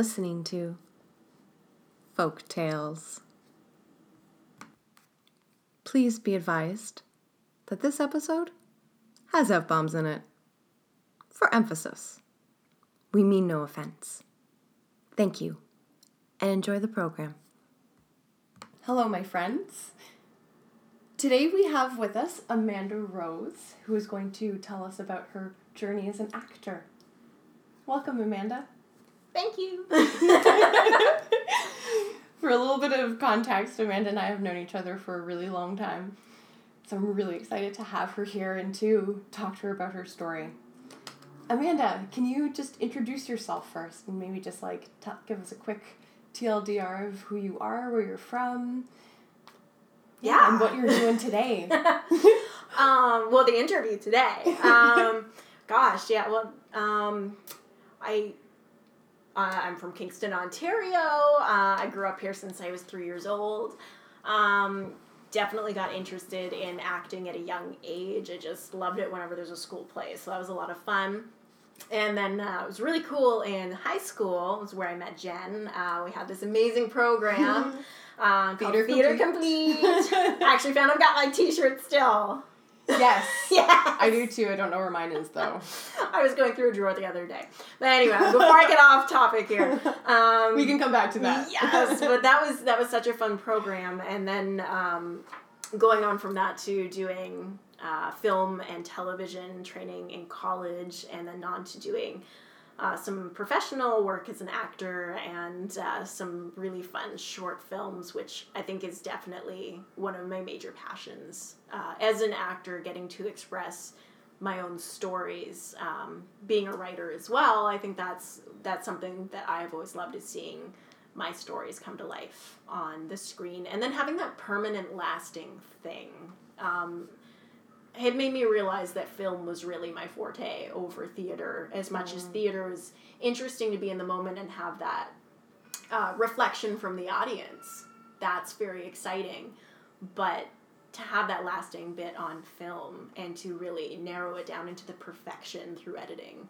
Listening to Folk Tales. Please be advised that this episode has F bombs in it. For emphasis, we mean no offense. Thank you and enjoy the program. Hello, my friends. Today we have with us Amanda Rose, who is going to tell us about her journey as an actor. Welcome, Amanda. Thank you. For a little bit of context, Amanda and I have known each other for a really long time. So I'm really excited to have her here and to talk to her about her story. Amanda, can you just introduce yourself first and maybe just like t- give us a quick TLDR of who you are, where you're from, Yeah. and what you're doing today? um, well, the interview today. Um, gosh, yeah. Well, um, I. Uh, I'm from Kingston, Ontario. Uh, I grew up here since I was three years old. Um, definitely got interested in acting at a young age. I just loved it whenever there's a school play, so that was a lot of fun. And then uh, it was really cool in high school. Was where I met Jen. Uh, we had this amazing program. Called Theater Theater Complete. Complete. I actually found I've got my T-shirt still. Yes. Yeah, I do too. I don't know where mine is though. I was going through a drawer the other day. But anyway, before I get off topic here, um, We can come back to that. Yes, but that was that was such a fun program, and then um, going on from that to doing uh, film and television training in college, and then on to doing. Uh, some professional work as an actor and uh, some really fun short films, which I think is definitely one of my major passions. Uh, as an actor, getting to express my own stories, um, being a writer as well, I think that's that's something that I've always loved is seeing my stories come to life on the screen, and then having that permanent, lasting thing. Um, it made me realize that film was really my forte over theater, as much as theater was interesting to be in the moment and have that uh, reflection from the audience. That's very exciting, but to have that lasting bit on film and to really narrow it down into the perfection through editing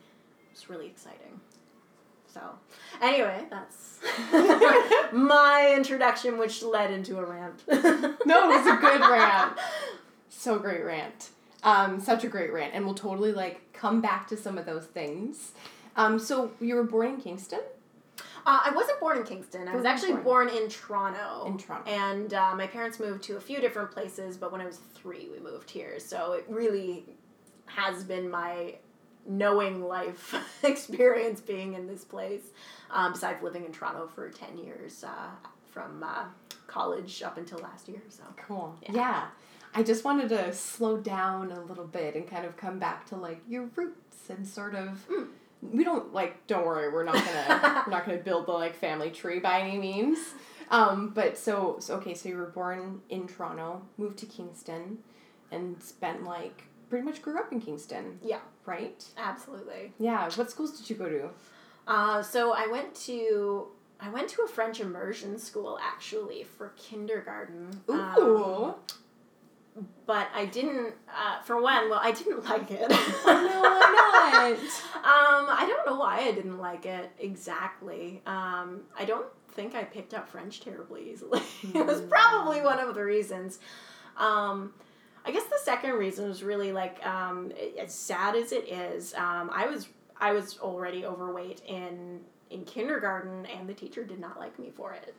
was really exciting. So, anyway, that's my introduction, which led into a rant. No, it was a good rant. So great rant. Um, such a great rant, and we'll totally like come back to some of those things. Um, so you were born in Kingston. Uh, I wasn't born in Kingston. I was actually born? born in Toronto. In Toronto. And uh, my parents moved to a few different places, but when I was three, we moved here. So it really has been my knowing life experience being in this place. Um, besides living in Toronto for 10 years uh, from uh, college up until last year. So Cool. Yeah. Yeah. I just wanted to slow down a little bit and kind of come back to like your roots and sort of. Mm. We don't like. Don't worry. We're not gonna. we're not gonna build the like family tree by any means. Um, but so, so okay. So you were born in Toronto, moved to Kingston, and spent like pretty much grew up in Kingston, yeah, right? absolutely. Yeah. What schools did you go to? Uh, so I went to I went to a French immersion school actually for kindergarten. Um, Ooh. But I didn't. Uh, for one, well, I didn't like it. no, why not? Um, I don't know why I didn't like it exactly. Um, I don't think I picked up French terribly easily. it was probably one of the reasons. Um, I guess the second reason was really like um, as sad as it is. Um, I was I was already overweight in in kindergarten, and the teacher did not like me for it,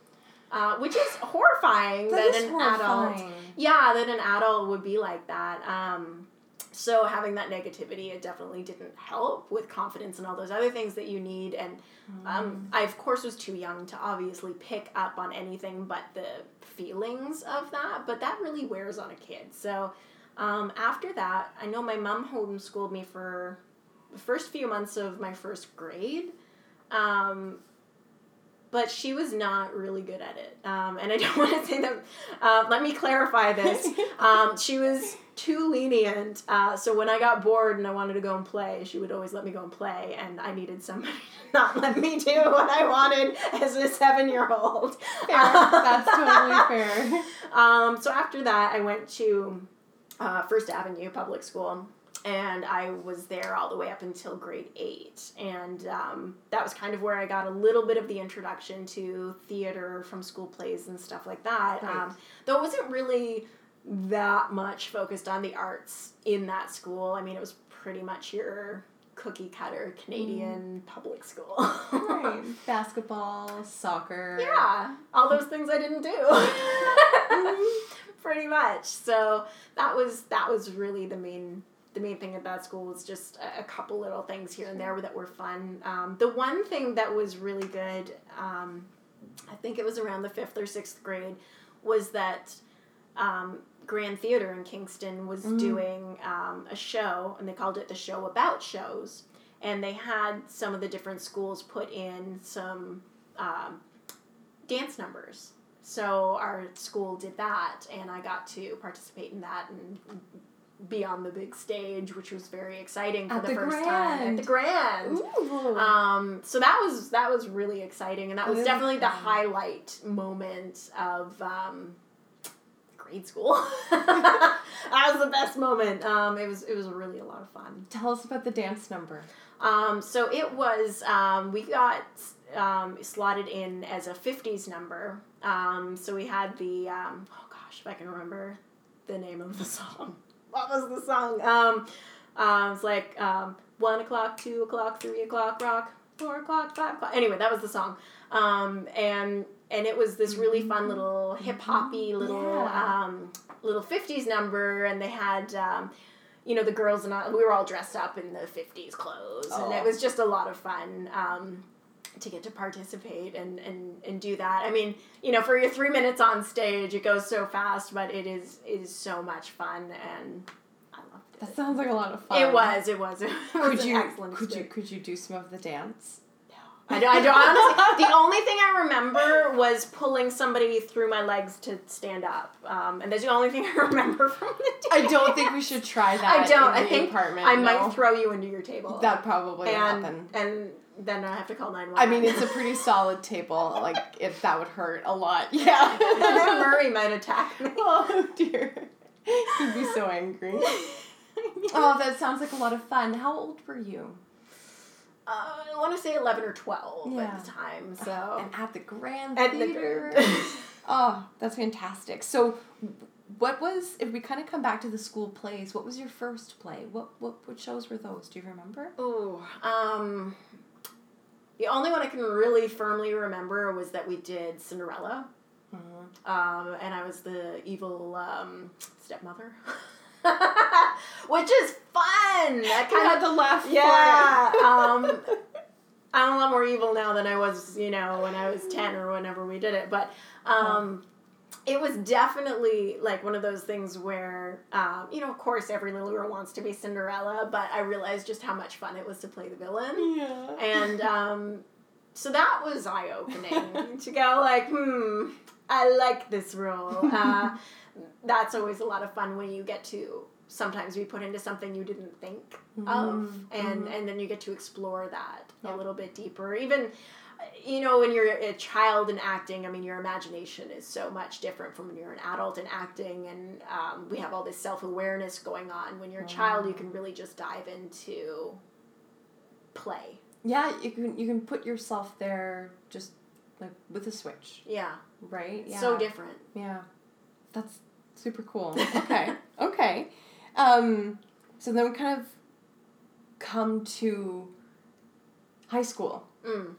uh, which is horrifying that, That is an adult yeah that an adult would be like that. Um, so having that negativity it definitely didn't help with confidence and all those other things that you need. And um, i of course was too young to obviously pick up on anything but the feelings of that but that really wears on a kid. So um, after that i know my mom homeschooled me for the first few months of my first grade. Um, but she was not really good at it. Um, and I don't want to say that. Uh, let me clarify this. Um, she was too lenient. Uh, so when I got bored and I wanted to go and play, she would always let me go and play, and I needed somebody to not let me do what I wanted as a seven year old. That's totally fair. Um, so after that, I went to uh, First Avenue Public School. And I was there all the way up until grade eight. And um, that was kind of where I got a little bit of the introduction to theater from school plays and stuff like that. Right. Um, though it wasn't really that much focused on the arts in that school. I mean, it was pretty much your cookie cutter Canadian public school. Right. Basketball, soccer. yeah, all those things I didn't do. Pretty much. So that was that was really the main the main thing at that school was just a, a couple little things here and there that were fun. Um, the one thing that was really good, um, I think it was around the fifth or sixth grade, was that um, Grand Theater in Kingston was Mm. doing um, a show, and they called it the show about shows. And they had some of the different schools put in some um, dance numbers. So our school did that, and I got to participate in that and be on the big stage, which was very exciting for the, the first time at the Grand. Ooh. Um, so that was that was really exciting, and that was definitely the highlight moment of um, grade school. that was the best moment. Um, it was it was really a lot of fun. Tell us about the dance number. Um, so it was um, we got um, slotted in as a '50s number. Um, so we had the um, oh gosh, if I can remember the name of the song. What was the song? Um, um, it's like um, one o'clock, two o'clock, three o'clock, rock, four o'clock, five o'clock. Anyway, that was the song. Um, and and it was this really fun little hip hoppy little Yeah. um, little '50s number, and they had. Um, you know the girls and I, we were all dressed up in the 50s clothes and Oh. it was just a lot of fun um, to get to participate and, and, and do that i mean you know for your three minutes on stage it goes so fast but it is it is so much fun and i loved it That sounds like a lot of fun. it was it was it was Could an you excellent could you could you do some of the dance? No, I don't, I don't honestly. The only thing I remember was pulling somebody through my legs to stand up, um, and that's the only thing I remember from the day. I don't think we should try that. I don't. in I the think apartment. I no. might throw you into your table. that probably and happen. and then I have to call nine one. I mean, it's a pretty solid table. Like, if that would hurt a lot, yeah. and then Murray might attack me. oh dear, he'd be so angry. Oh, that sounds like a lot of fun. How old were you? Uh, I want to say eleven or twelve Yeah. at the time. So And at the Grand At the Theater. Grand. oh, that's fantastic. So, what was if we kind of come back to the school plays? What was your first play? What what what shows were those? Do you remember? oh um, the only one I can really firmly remember was that we did Cinderella, Mm-hmm. um, and I was the evil um, stepmother, which is fun. That kind had of to laugh. yeah. um, I'm a lot more evil now than I was, you know, when I was ten or whenever we did it. But um, it was definitely like one of those things where, um, you know, of course, every little girl wants to be Cinderella, but I realized just how much fun it was to play the villain, yeah. and um, so that was eye opening to go like, hmm, I like this role. Uh, that's always a lot of fun when you get to sometimes be put into something you didn't think of Mhm, and mhm. and then you get to explore that Yeah. a little bit deeper even you know when you're a child in acting i mean your imagination is so much different from when you're an adult in acting and um, we have all this self-awareness going on when you're a child you can really just dive into play Yeah, you can you can put yourself there just like with a switch, yeah, right? Yeah. so different Yeah, that's super cool. Okay, okay. Um, so then we kind of come to high school. Mm.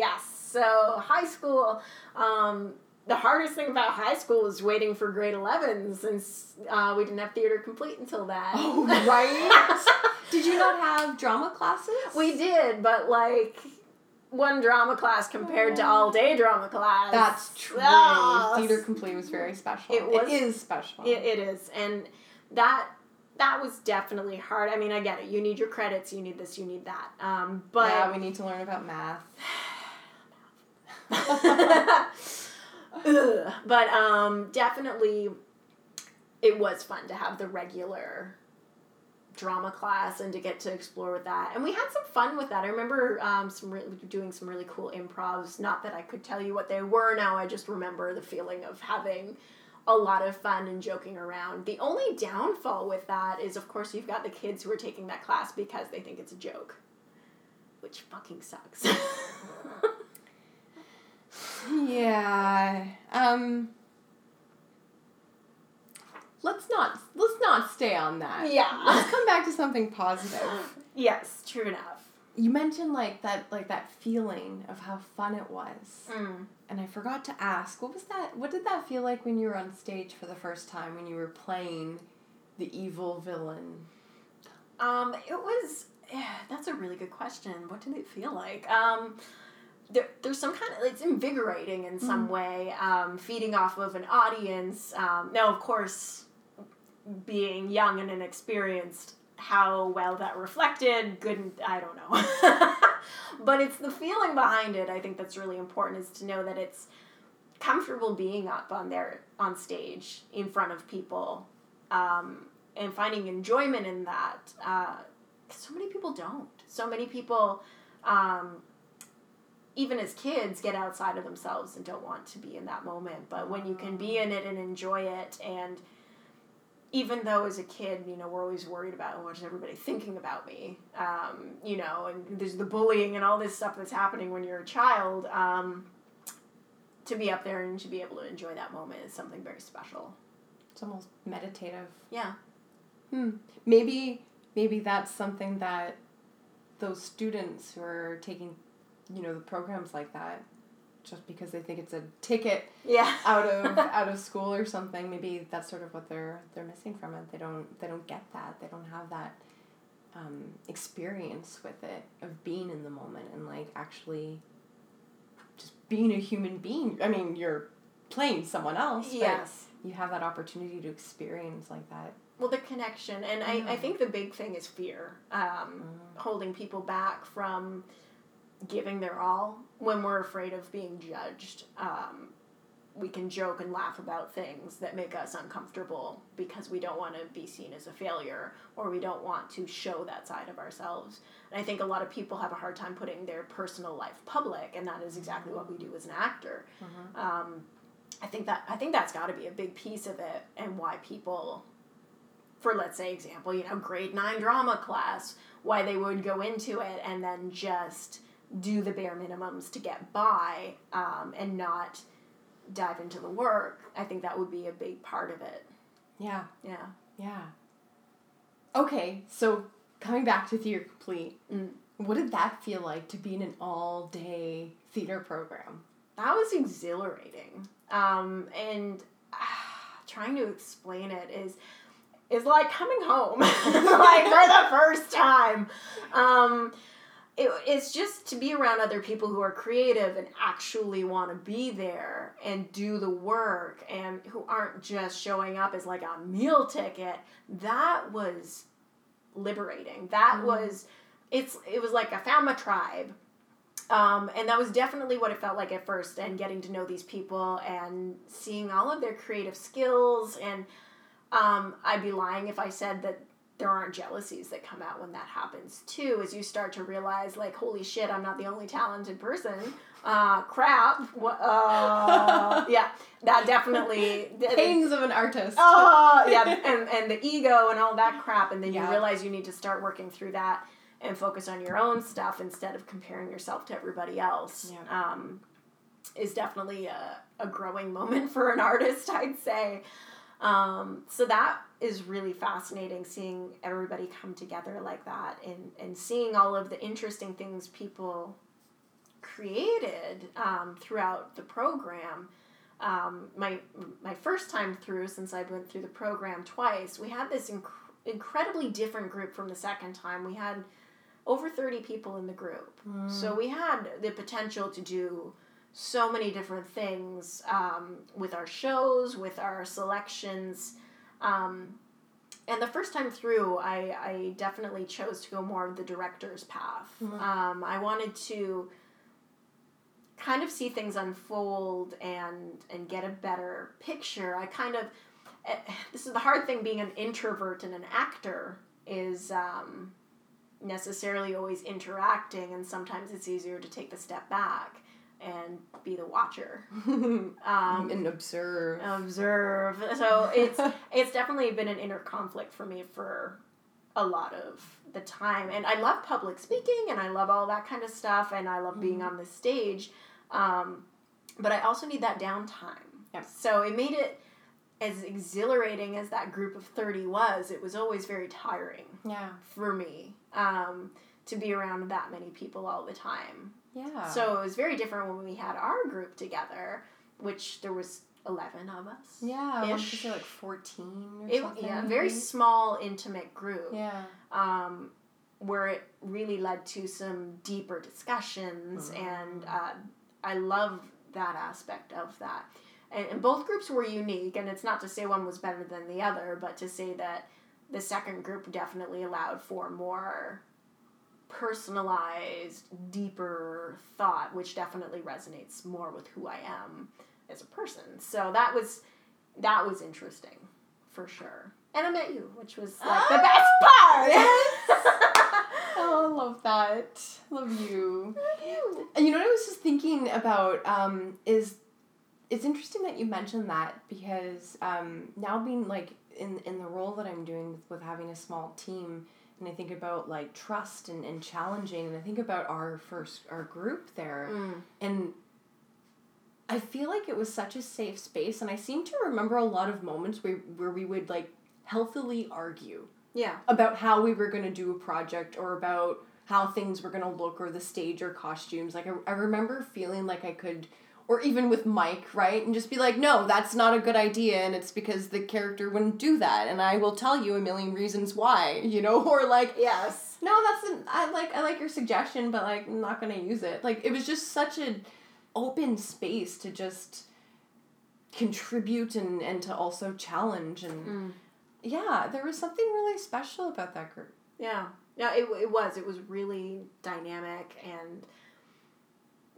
Yes. So high school, um, the hardest thing about high school was waiting for grade 11 since uh, we didn't have theater complete until that. Oh, right. Did you not have drama classes? we did, but like one drama class compared to Oh. all day drama class. That's true. Ah, Theater complete was very special. It was- it is special. It, it is, and that that was definitely hard. I mean, I get it. You need your credits. You need this. You need that. Um, but yeah, we need to learn about math. But um, definitely, it was fun to have the regular drama class and to get to explore with that. And we had some fun with that. I remember um, some re- doing some really cool improvs. Not that I could tell you what they were now. I just remember the feeling of having a lot of fun and joking around. The only downfall with that is, of course, you've got the kids who are taking that class because they think it's a joke, which fucking sucks. yeah. Um. Let's not let's not stay on that. Yeah. Let's come back to something positive. yes, true enough. You mentioned like that like that feeling of how fun it was. Mm. And I forgot to ask, what was that what did that feel like when you were on stage for the first time when you were playing the evil villain? Um, it was. Yeah, that's a really good question. What did it feel like? Um, there, there's some kind of it's invigorating in some way. Um, feeding off of an audience. Um, now, of course, being young and inexperienced, how well that reflected, good. I don't know. but it's the feeling behind it. I think that's really important. Is to know that it's comfortable being up on there on stage in front of people. Um, and finding enjoyment in that. Uh, so many people don't. So many people, um, even as kids, get outside of themselves and don't want to be in that moment. But when you can be in it and enjoy it, and even though as a kid, you know, we're always worried about "Oh, what is everybody thinking about me, um, you know, and there's the bullying and all this stuff that's happening when you're a child. Um, to be up there and to be able to enjoy that moment is something very special. It's almost meditative. Yeah. Hmm. Maybe maybe that's something that those students who are taking, you know, the programs like that, just because they think it's a ticket Yeah. out of out of school or something, maybe that's sort of what they're they're missing from it. They don't they don't get that. They don't have that um, experience with it of being in the moment and like actually just being a human being. I mean, you're playing someone else, but Yes. you have that opportunity to experience like that. Well, the connection, and I, I Mm. think the big thing is fear, um, Mm. holding people back from giving their all when we're afraid of being judged. Um, we can joke and laugh about things that make us uncomfortable because we don't want to be seen as a failure or we don't want to show that side of ourselves. And I think a lot of people have a hard time putting their personal life public, and that is exactly what we do as an actor. Um, I think that I think that's got to be a big piece of it, and why people, for let's say example, you know, grade nine drama class, why they would go into it and then just do the bare minimums to get by, um, and not dive into the work. I think that would be a big part of it. Yeah. Yeah. Yeah. Okay, so coming back to Theater Complete, Mm. what did that feel like to be in an all day theater program? That was exhilarating. Um, and ah, trying to explain it is is like coming home, like for the first time. Um, it, it's just to be around other people who are creative and actually want to be there and do the work and who aren't just showing up as like a meal ticket. That was liberating. That Mm. was it's it was like I found my tribe. Um, and that was definitely what it felt like at first, and getting to know these people and seeing all of their creative skills. And um, I'd be lying if I said that there aren't jealousies that come out when that happens too, as you start to realize, like, holy shit, I'm not the only talented person. Uh, crap. What, uh, yeah, that definitely. Pains of an artist. Oh, yeah, and, and the ego and all that crap, and then Yeah. you realize you need to start working through that and focus on your own stuff instead of comparing yourself to everybody else. Yeah. Um, is definitely a, a growing moment for an artist, I'd say. Um, so that is really fascinating seeing everybody come together like that and, and seeing all of the interesting things people created um, throughout the program. Um, my my first time through, since I went through the program twice, we had this inc- incredibly different group from the second time. We had over thirty people in the group, so we had the potential to do so many different things um, with our shows, with our selections. Um, and the first time through, I, I definitely chose to go more of the director's path. Mhm. Um, I wanted to kind of see things unfold and and get a better picture. I kind of eh, this is the hard thing being an introvert and an actor is um, necessarily always interacting, and sometimes it's easier to take the step back. And be the watcher. um, and observe. observe. So it's it's definitely been an inner conflict for me for a lot of the time. And I love public speaking and I love all that kind of stuff and I love being on the stage. Um, but I also need that downtime. Yep. So it made it as exhilarating as that group of 30 was, it was always very tiring Yeah. for me um, to be around that many people all the time. Yeah. So it was very different when we had our group together, which there was 11 of us. yeah, I ish. say like fourteen or It, something. yeah, very small, intimate group. Yeah. Um, where it really led to some deeper discussions, and uh, I love that aspect of that. And, and both groups were unique, and it's not to say one was better than the other, but to say that the second group definitely allowed for more personalized, deeper thought, which definitely resonates more with who I am as a person. So that was that was interesting for sure. And I met you, which was like the best part. Oh, I love that. Love you. And you know what I was just thinking about um, is it's interesting that you mentioned that because um, now being like in in the role that I'm doing with, with having a small team and I think about like trust and, and challenging and I think about our first our group there Mm. and I feel like it was such a safe space and I seem to remember a lot of moments where, where we would like healthily argue Yeah. about how we were going to do a project or about how things were going to look or the stage or costumes. Like, I, I remember feeling like I could, or even with Mike, right? And just be like, no, that's not a good idea. And it's because the character wouldn't do that. And I will tell you a million reasons why, you know? Or like, Yes. no, that's an, I like, I like your suggestion, but like, I'm not going to use it. Like, it was just such an open space to just contribute and, and to also challenge and Mm. yeah there was something really special about that group Yeah. yeah, it, it was. It was really dynamic and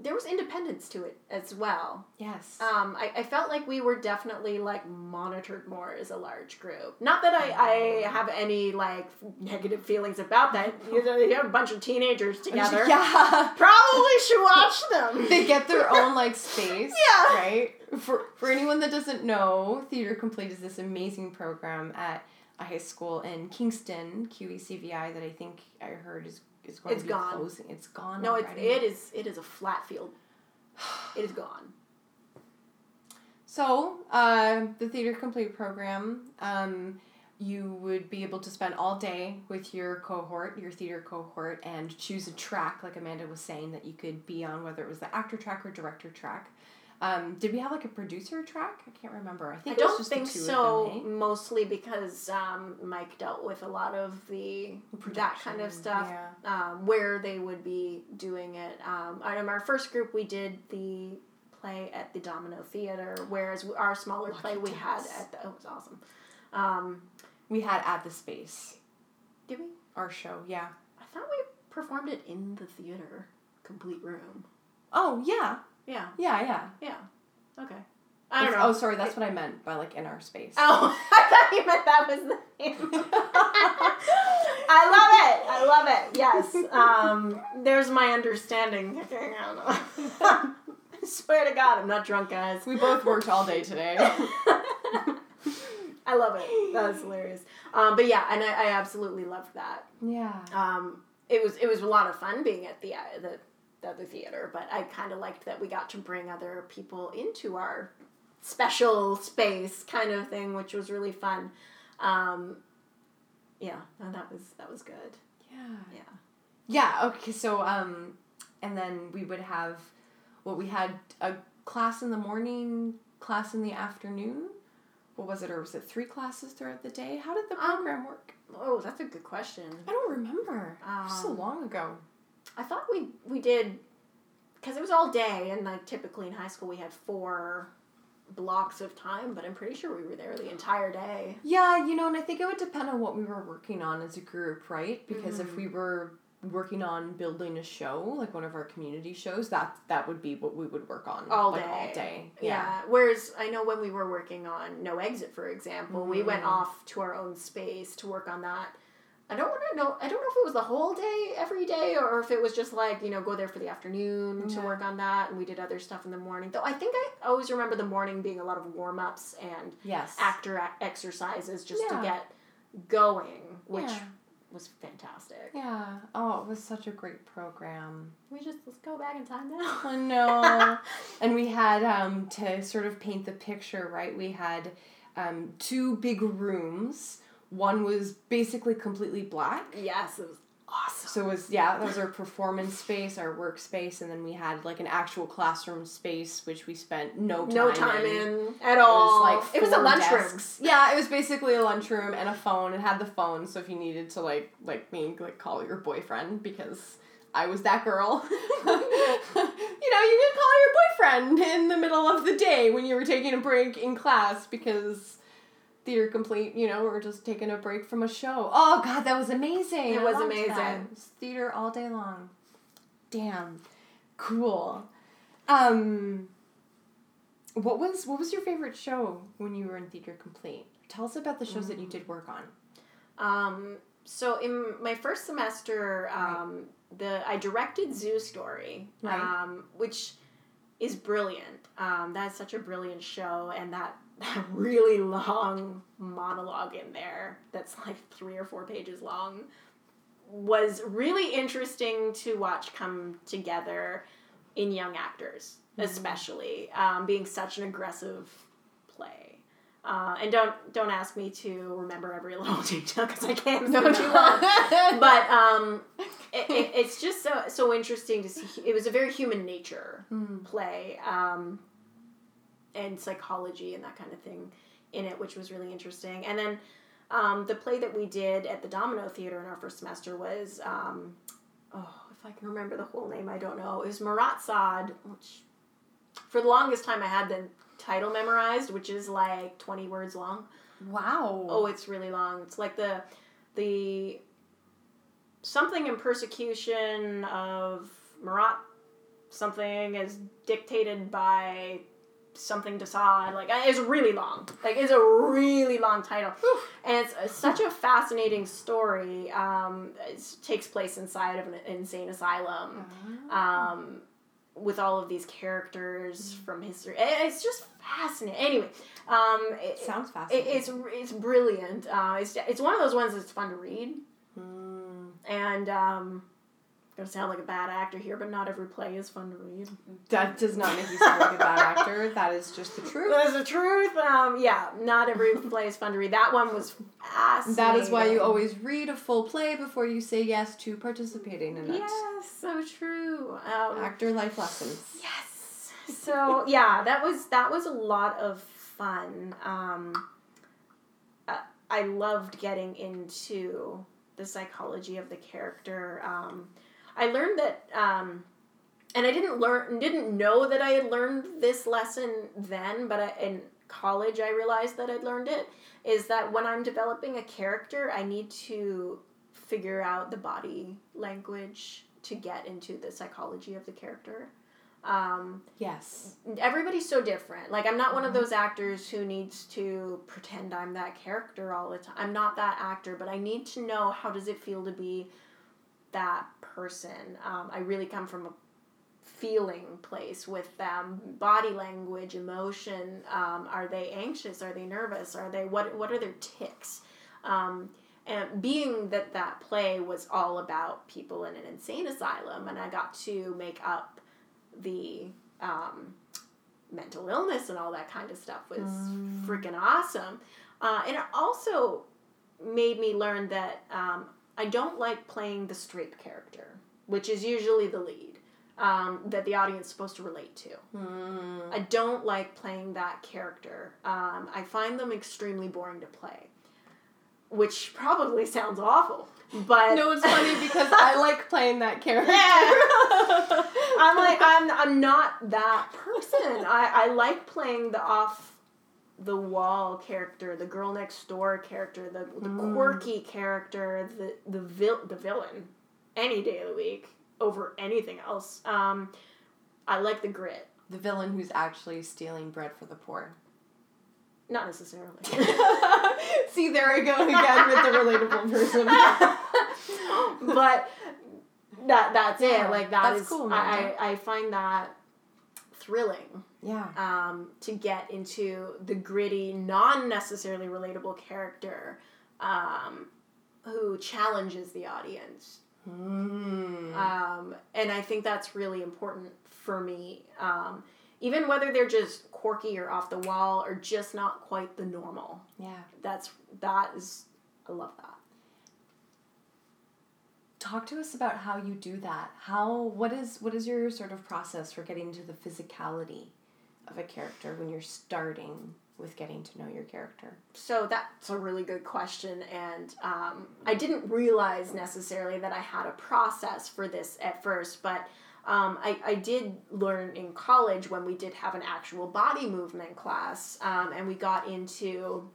there was independence to it as well. yes Um, I, I felt like we were definitely like monitored more as a large group. Not that I, I have any like negative feelings about that. You, know, you have a bunch of teenagers together. yeah Probably should watch them. they get their own like space Yeah. right for for anyone that doesn't know theater complete is this amazing program at a high school in kingston KCVI that i think i heard is is going It's to be gone. closing it's gone No, it's it is it is a flat field. It is gone. So, uh, the Theater Complete program, um, you would be able to spend all day with your cohort, your theater cohort, and choose a track, like Amanda was saying, that you could be on, whether it was the actor track or director track. Um, did we have like a producer track? I can't remember. I I think it don't just think the two so. them. eh? Mostly because um, Mike dealt with a lot of the that kind of stuff, yeah. um, where they would be doing it. Um, I know our first group we did the play at the Domino Theater, whereas our smaller Lucky play we had at the oh, it was awesome. Um, We had at the space did we? our show. Yeah. I thought we performed it in the theater, complete room. Oh yeah, Yeah, yeah, yeah. yeah. Okay. I don't It's- know. Oh, sorry, that's what I meant by like in our space. Oh, I thought you meant that was the name. I love it. I love it. Yes. Um, there's my understanding. I don't know. I swear to God, I'm not drunk, guys. We both worked all day today. I love it. That was hilarious. Um, but yeah, and I, I absolutely loved that. yeah. Um, it was it was a lot of fun being at the uh, the, the other theater, but I kind of liked that we got to bring other people into our special space kind of thing, which was really fun. Um, yeah, that was that was good. Yeah. Yeah. Yeah, okay, so um and then we would have well we had a class in the morning, class in the afternoon. What was it, or was it three classes throughout the day? How did the Um, program work? Oh, that's a good question. I don't remember. it was so Um, long ago. I thought we we did because it was all day, and like typically in high school we had four blocks of time, but I'm pretty sure we were there the entire day. Yeah, you know, and I think it would depend on what we were working on as a group, right? Because if Mhm. we were working on building a show, like one of our community shows, that that would be what we would work on all like, day. all day. Yeah. Whereas I know when we were working on No Exit, for example, we went Mhm. off to our own space to work on that I don't want to know. I don't know if it was the whole day every day or if it was just like you know go there for the afternoon to work on that, and we did other stuff in the morning. Though I think I always remember the morning being a lot of warm ups and Yes. actor exercises just Yeah. to get going, which Yeah. was fantastic. Yeah. Oh, it was such a great program. We just let's go back in time now. I know. and we had um, to sort of paint the picture, right? We had um, two big rooms. One was basically completely black. yes, it was awesome. So it was yeah, that was our performance space, our workspace, and then we had like an actual classroom space which we spent no time no time in. in, at all. It was like it was a lunchroom. Yeah, it was basically a lunchroom and a phone. It had the phone, so if you needed to like like me like call your boyfriend because I was that girl. you know, you could call your boyfriend in the middle of the day when you were taking a break in class because theater complete, you know, or just taking a break from a show. Oh god, that was amazing. It I was amazing. It was theater all day long. Damn. Cool. Um what was what was your favorite show when you were in theater complete? Tell us about the shows that you did work on. Um, so in my first semester, um, the I directed Zoo Story, Right. um, which is brilliant. Um, that's such a brilliant show, and that that really long monologue in there that's like three or four pages long was really interesting to watch come together in young actors, especially um, being such an aggressive play. Uh, and don't don't ask me to remember every little detail because I can't. Been too long. But um, it, it, it's just so so interesting to see. It was a very human nature Mm. play, um, and psychology and that kind of thing in it, which was really interesting. And then um, the play that we did at the Domino Theater in our first semester was, um, oh, if I can remember the whole name, I don't know. It was Marat/Sade, which for the longest time I had the title memorized, which is like 20 words long. Wow. Oh, it's really long. It's like the the something in persecution of Marat something is dictated by something de Sade. Like it's really long. Like it's a really long title, and it's, it's such a fascinating story. Um, it takes place inside of an insane asylum. Um, with all of these characters from history, It- it's just fascinating. Anyway, um, it, Sounds it, fascinating. it's it's brilliant. Uh, it's it's one of those ones that's fun to read, Mm. and um, gonna sound like a bad actor here, but not every play is fun to read. That does not make you sound like a bad actor. That is just the truth. That's the truth. Um, yeah, not every play is fun to read. That one was fascinating. That is why you always read a full play before you say yes to participating in it. Yes, so true. Um, Actor life lessons. Yes. So yeah, that was that was a lot of fun. Um, I, I loved getting into the psychology of the character. Um, I learned that, um, and I didn't learn didn't know that I had learned this lesson then, but I, in college I realized that I'd learned it. Is that when I'm developing a character, I need to figure out the body language to get into the psychology of the character. Um, Yes. everybody's so different. Like I'm not one of those actors who needs to pretend I'm that character all the time. I'm not that actor, but I need to know how does it feel to be that person. Um, I really come from a feeling place with them, body language, emotion. Um, are they anxious? Are they nervous? Are they what? What are their ticks? Um, and being that that play was all about people in an insane asylum, and I got to make up the um, mental illness and all that kind of stuff was Mm. freaking awesome. Uh, and it also made me learn that um, I don't like playing the straight character, which is usually the lead um, that the audience is supposed to relate to. Mm. I don't like playing that character. Um, I find them extremely boring to play, which probably sounds awful. But No, it's funny because I like playing that character. I'm like I'm I'm not that person. I, I like playing the off the wall character, the girl next door character, the the Mm. quirky character, the the vil- the villain, any day of the week over anything else. Um, I like the grit. the villain who's actually stealing bread for the poor. Not necessarily. See, there I go again with the relatable person. but that that's Yeah, it. Like that that's is- cool, I, I I find that thrilling yeah. um, to get into the gritty, non necessarily relatable character um, who challenges the audience. Mm. Um, and I think that's really important for me. Um, even whether they're just quirky or off the wall or just not quite the normal. yeah. That's that is I love that. Talk to us about how you do that. How what is what is your sort of process for getting to the physicality of a character when you're starting with getting to know your character? So that's a really good question, and um, I didn't realize necessarily that I had a process for this at first, but um, I, I did learn in college when we did have an actual body movement class, um, and we got into,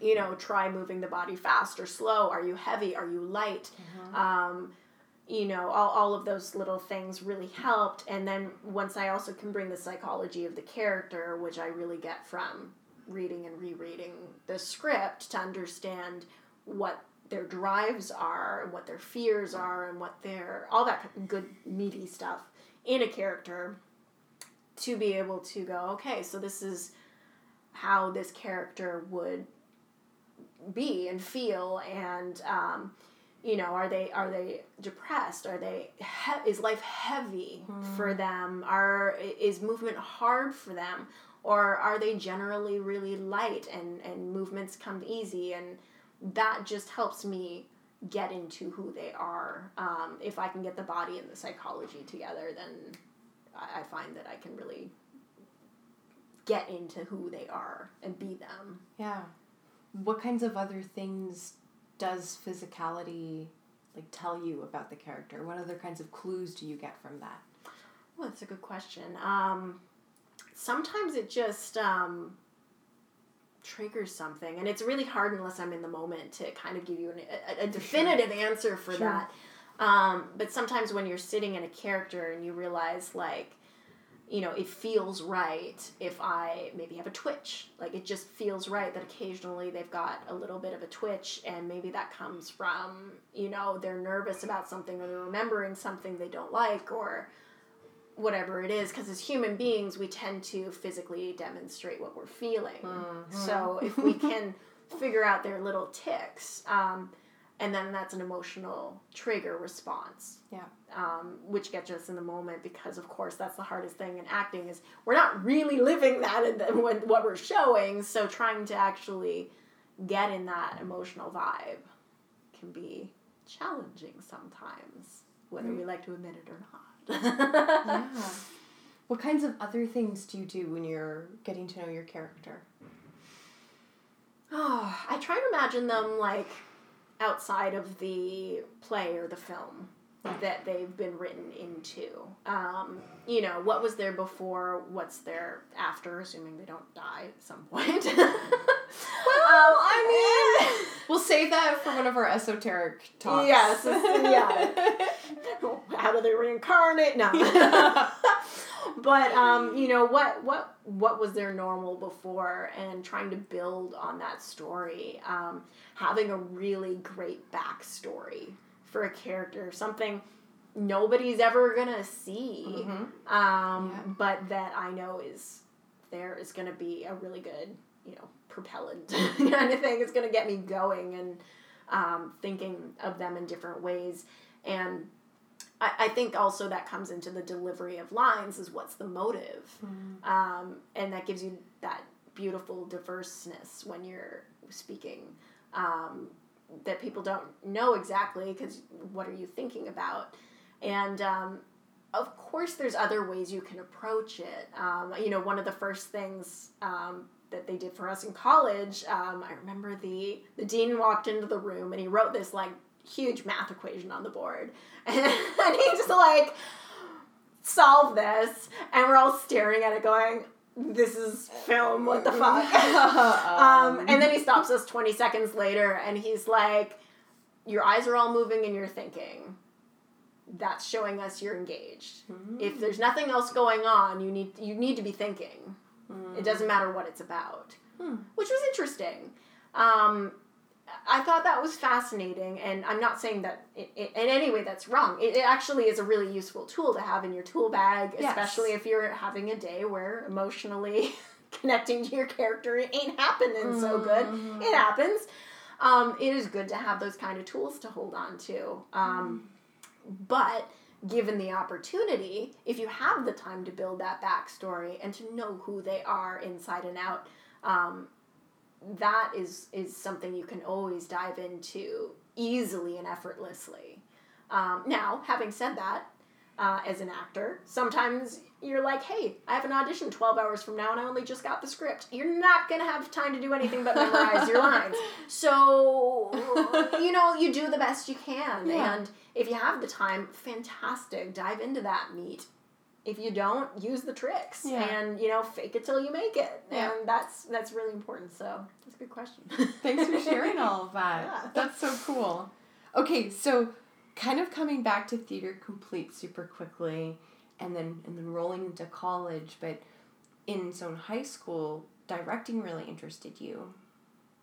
you know, try moving the body fast or slow. Are you heavy? Are you light? Um, you know, all, all of those little things really helped. And then once I also can bring the psychology of the character, which I really get from reading and rereading the script to understand what their drives are and what their fears are and what their all that good meaty stuff in a character to be able to go okay so this is how this character would be and feel and um, you know are they are they depressed? Are they he- is life heavy for them? Are is movement hard for them? Or are they generally really light and and movements come easy? And that just helps me get into who they are. Um, if i can get the body and the psychology together then I, I find that i can really get into who they are and be them. Yeah. What kinds of other things does physicality like tell you about the character? What other kinds of clues do you get from that? Well, that's a good question. Um, sometimes it just um, triggers something, and it's really hard unless I'm in the moment to kind of give you an, a, a definitive answer for Sure. that. Um, but sometimes when you're sitting in a character and you realize, like, you know, it feels right if I maybe have a twitch. Like, it just feels right that occasionally they've got a little bit of a twitch, and maybe that comes from, you know, they're nervous about something or they're remembering something they don't like or whatever it is. Because as human beings we tend to physically demonstrate what we're feeling. So if we can figure out their little ticks um, and then that's an emotional trigger response Yeah. um, which gets us in the moment because of course that's the hardest thing in acting is we're not really living that in the, when, what we're showing so trying to actually get in that emotional vibe can be challenging sometimes whether we like to admit it or not Yeah. What kinds of other things do you do when you're getting to know your character? Oh, I try to imagine them like outside of the play or the film that they've been written into. Um, you know, what was there before? What's there after? Assuming they don't die at some point. well, I mean, we'll save that for one of our esoteric talks. Yes, yeah. how do they reincarnate? No. but um, you know what what what was their normal before and trying to build on that story um, having a really great backstory for a character something nobody's ever gonna see Mhm. um, Yeah. but that i know is there is gonna be a really good you know propellant kind of thing it's gonna get me going and um, thinking of them in different ways and I, I think also that comes into the delivery of lines is what's the motive. Um, and that gives you that beautiful diverseness when you're speaking um, that people don't know exactly because what are you thinking about? And um, of course there's other ways you can approach it. Um, you know one of the first things um, that they did for us in college um, i remember the the dean walked into the room and he wrote this like huge math equation on the board. And, he just like solve this. And we're all staring at it going this is film. What the fuck? um, and then he stops us 20 seconds later and he's like your eyes are all moving and you're thinking. That's showing us you're engaged. If there's nothing else going on you need you need to be thinking. It doesn't matter what it's about. Hmm. which was interesting. Um, I thought that was fascinating, and I'm not saying that it, it, in any way that's wrong. It, it, actually is a really useful tool to have in your tool bag, especially yes. if you're having a day where emotionally connecting to your character ain't happening mm-hmm. so good. Mm-hmm. It happens. Um, it is good to have those kind of tools to hold on to. Um, mm. But given the opportunity, if you have the time to build that backstory and to know who they are inside and out, um, that is is something you can always dive into easily and effortlessly. Um, now, having said that, uh, as an actor, sometimes you're like, hey, I have an audition 12 hours from now and I only just got the script. You're not going to have time to do anything but memorize your lines. So, you know, you do the best you can. Yeah. And if you have the time, fantastic. Dive into that meat if you don't use the tricks yeah. and you know fake it till you make it. Yeah. and that's that's really important. So that's a good question. Thanks for sharing all of that. Yeah. that's so cool. Okay so kind of coming back to theater complete super quickly and then and then rolling into college but in zone high school directing really interested you.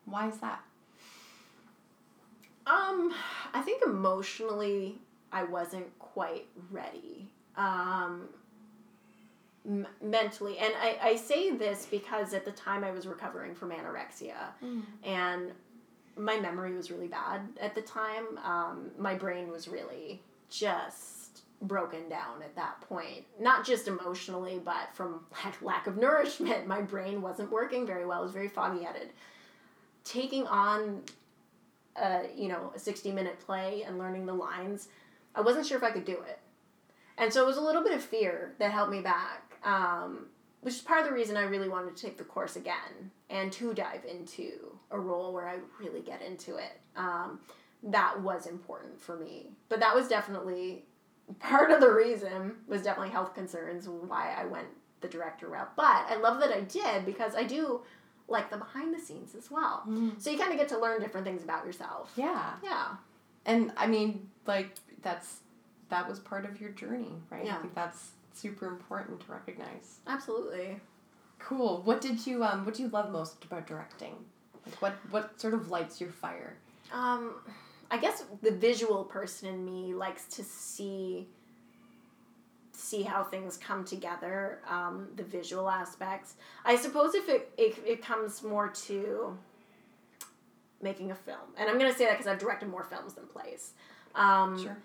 Why is that? Um i think emotionally i wasn't quite ready. Um, m- mentally. And I, I say this because at the time I was recovering from anorexia mm. and my memory was really bad at the time. Um, my brain was really just broken down at that point. Not just emotionally, but from lack of nourishment. My brain wasn't working very well. It was very foggy headed. Taking on a, you know, a 60 minute play and learning the lines, I wasn't sure if I could do it. And so it was a little bit of fear that held me back um, which is part of the reason I really wanted to take the course again and to dive into a role where I really get into it. Um, that was important for me, but that was definitely part of the reason was definitely health concerns why I went the director route. But I love that I did because I do like the behind the scenes as well. Mm. So you kind of get to learn different things about yourself. Yeah. Yeah. And I mean, like that's that was part of your journey, right? Yeah. I think that's super important to recognize. Absolutely. Cool. What did you um what do you love most about directing? Like what what sort of lights your fire? Um I guess the visual person in me likes to see see how things come together, um, the visual aspects. I suppose if it, it, it comes more to making a film, and I'm going to say that because I've directed more films than plays. Um, sure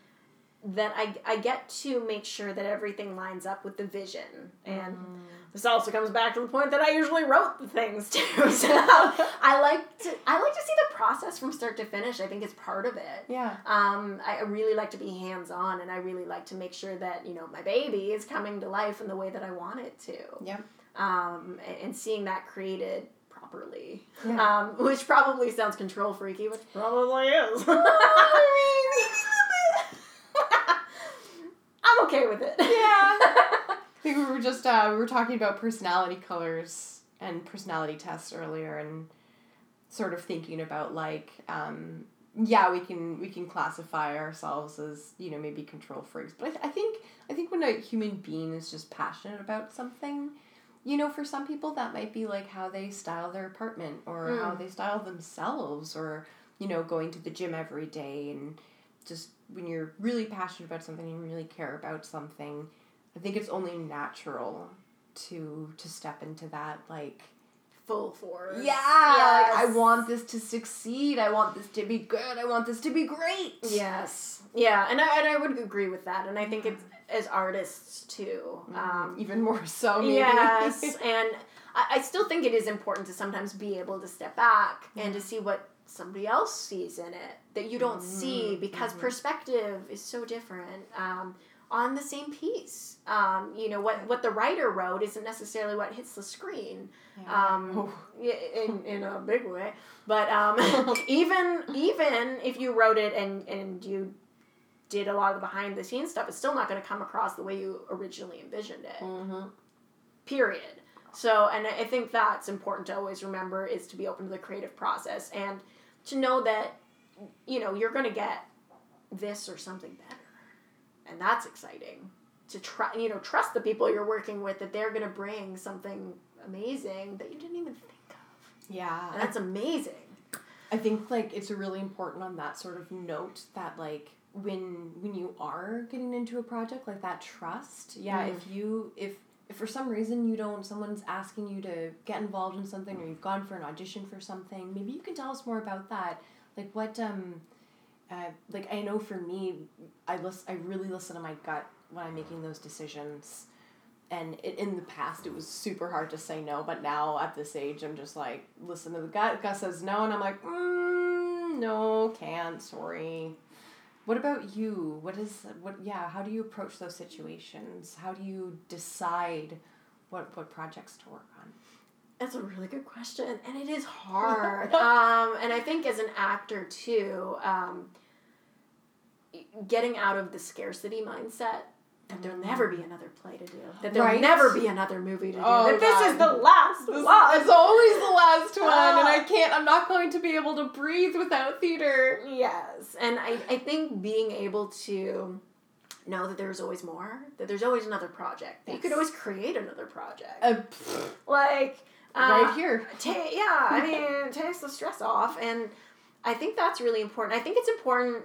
that I, I get to make sure that everything lines up with the vision. And mm. this also comes back to the point that I usually wrote the things too. So I like to I like to see the process from start to finish. I think it's part of it. Yeah. Um, I really like to be hands on and I really like to make sure that, you know, my baby is coming to life in the way that I want it to. Yeah. Um, and, seeing that created properly. Yeah. Um, which probably sounds control freaky, which probably is. I'm okay with it. Yeah. I think we were just uh, we were talking about personality colors and personality tests earlier, and sort of thinking about like um, yeah we can we can classify ourselves as you know maybe control freaks, but I, th- I think I think when a human being is just passionate about something. You know, for some people, that might be like how they style their apartment or mm. how they style themselves or, you know, going to the gym every day and just when you're really passionate about something and really care about something, I think it's only natural to to step into that like full force. Yeah, yes. like, I want this to succeed. I want this to be good. I want this to be great. Yes. Yeah, and I and I would agree with that. And I think it's as artists too, mm-hmm. um, even more so. Maybe. Yes, and I, I still think it is important to sometimes be able to step back and to see what somebody else sees in it that you don't mm-hmm. see because mm-hmm. perspective is so different um, on the same piece. Um, you know what what the writer wrote isn't necessarily what hits the screen yeah. um, oh. in in a big way. But um, even even if you wrote it and and you did a lot of the behind the scenes stuff, it's still not going to come across the way you originally envisioned it. Mm-hmm. Period. So, and I think that's important to always remember is to be open to the creative process and to know that you know you're going to get this or something better and that's exciting to try you know trust the people you're working with that they're going to bring something amazing that you didn't even think of Yeah. And that's amazing. I think like it's really important on that sort of note that like when when you are getting into a project like that trust yeah Mm. if you if if for some reason you don't someone's asking you to get involved in something or you've gone for an audition for something maybe you can tell us more about that. Like what um uh, like I know for me I listen I really listen to my gut when I'm making those decisions. And it, in the past it was super hard to say no but now at this age i'm just like listen to the gut. Gus says no and i'm like mm, no can't sorry what about you what is what yeah how do you approach those situations how do you decide what what projects to work on That's a really good question, and it is hard. um, and I think as an actor too, um, getting out of the scarcity mindset that there'll never be another play to do, that there'll Right. never be another movie to do, Oh, that this is the last This- one. it's always the last one and i Ah. can't i'm not going to be able to breathe without theater Yes, and I, I think being able to know that there's always more, that there's always another project, that you could always create another project, uh, like uh, right here ta- yeah, I mean, takes the stress off, and I think that's really important. I think it's important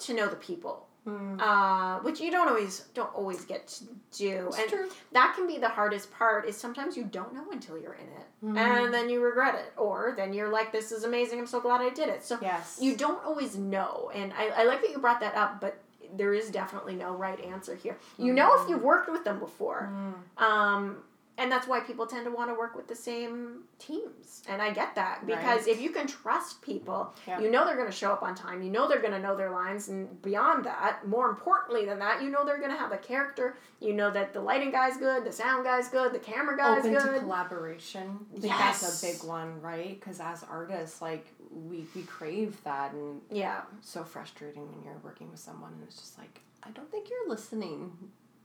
to know the people, Mm. uh, which you don't always don't always get to do, It's and true. that can be the hardest part. Is sometimes you don't know until you're in it, Mm. and then you regret it, or then you're like, "This is amazing! I'm so glad I did it." So yes you don't always know, and I, I like that you brought that up, but there is definitely no right answer here. You know if you've worked with them before. Mm. Um, and that's why people tend to want to work with the same teams. And I get that because Right. if you can trust people, Yeah. you know they're going to show up on time, you know they're going to know their lines, and beyond that, more importantly than that, you know they're going to have a character. You know that the lighting guy's good, the sound guy's good, the camera guy's open to good. collaboration. I think that's a big one, right? Because as artists, like we we crave that, and yeah. so frustrating when you're working with someone and it's just like I don't think you're listening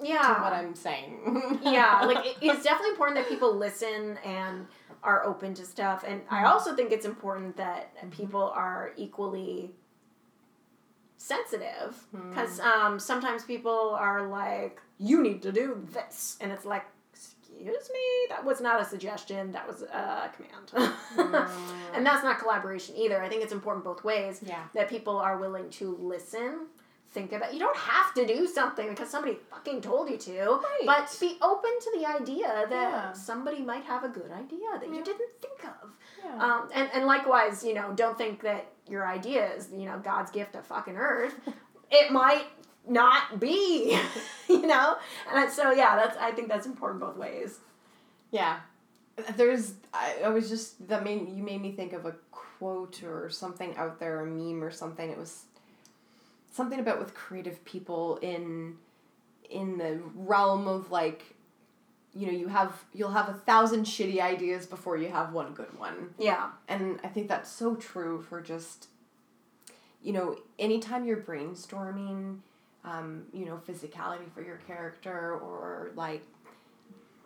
Yeah. to what I'm saying. yeah, like it, it's definitely important that people listen and are open to stuff. And I mm-hmm. also think it's important that mm-hmm. people are equally sensitive mm-hmm. because um, sometimes people are like, "You need to do this," and it's like, "Excuse me, that was not a suggestion. That was a command." Mm. and that's not collaboration either. I think it's important both ways yeah. that people are willing to listen, think about. You don't have to do something because somebody fucking told you to, Right. but be open to the idea that Yeah. somebody might have a good idea that Yeah. you didn't think of. Yeah. Um, and and likewise, you know, don't think that your idea is you know God's gift to fucking earth. it might not be, you know. And so yeah, that's I think that's important both ways. Yeah. There's I, I was just that made you made me think of a quote or something out there, a meme or something. It was something about with creative people in in the realm of like you know, you have you'll have a thousand shitty ideas before you have one good one. Yeah. And I think that's so true for just, you know, anytime you're brainstorming, um, you know, physicality for your character or like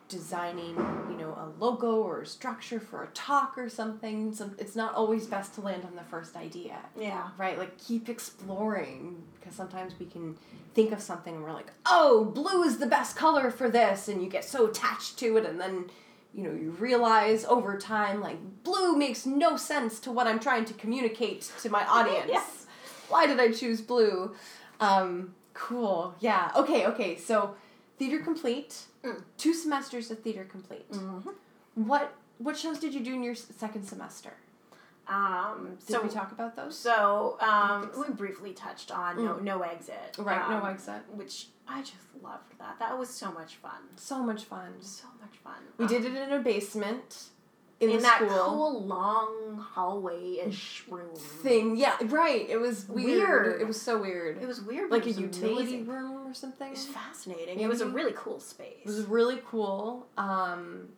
designing, you know, a logo or a structure for a talk or something, some, it's not always best to land on the first idea. Yeah. Right? Like keep exploring because sometimes we can think of something and we're like, "Oh, blue is the best color for this." And you get so attached to it and then you know, you realize over time like blue makes no sense to what I'm trying to communicate to my audience. Yes. Why did I choose blue? Um cool. Yeah. Okay, okay. So theater complete. Mm. Two semesters of theater complete. Mhm. What what shows did you do in your second semester? Um, Did so we talk about those? So um, so. we briefly touched on no no exit. Right, um, no exit. Which I just loved that. That was so much fun. So much fun. So much fun. We Um, did it in a basement in, in the that school cool long hallway ish room. thing. Yeah, right. It was weird. Weird. It was so weird. It was weird. like but a it was utility amazing. room or something. It was fascinating. It was a really cool space. It was really cool. Um,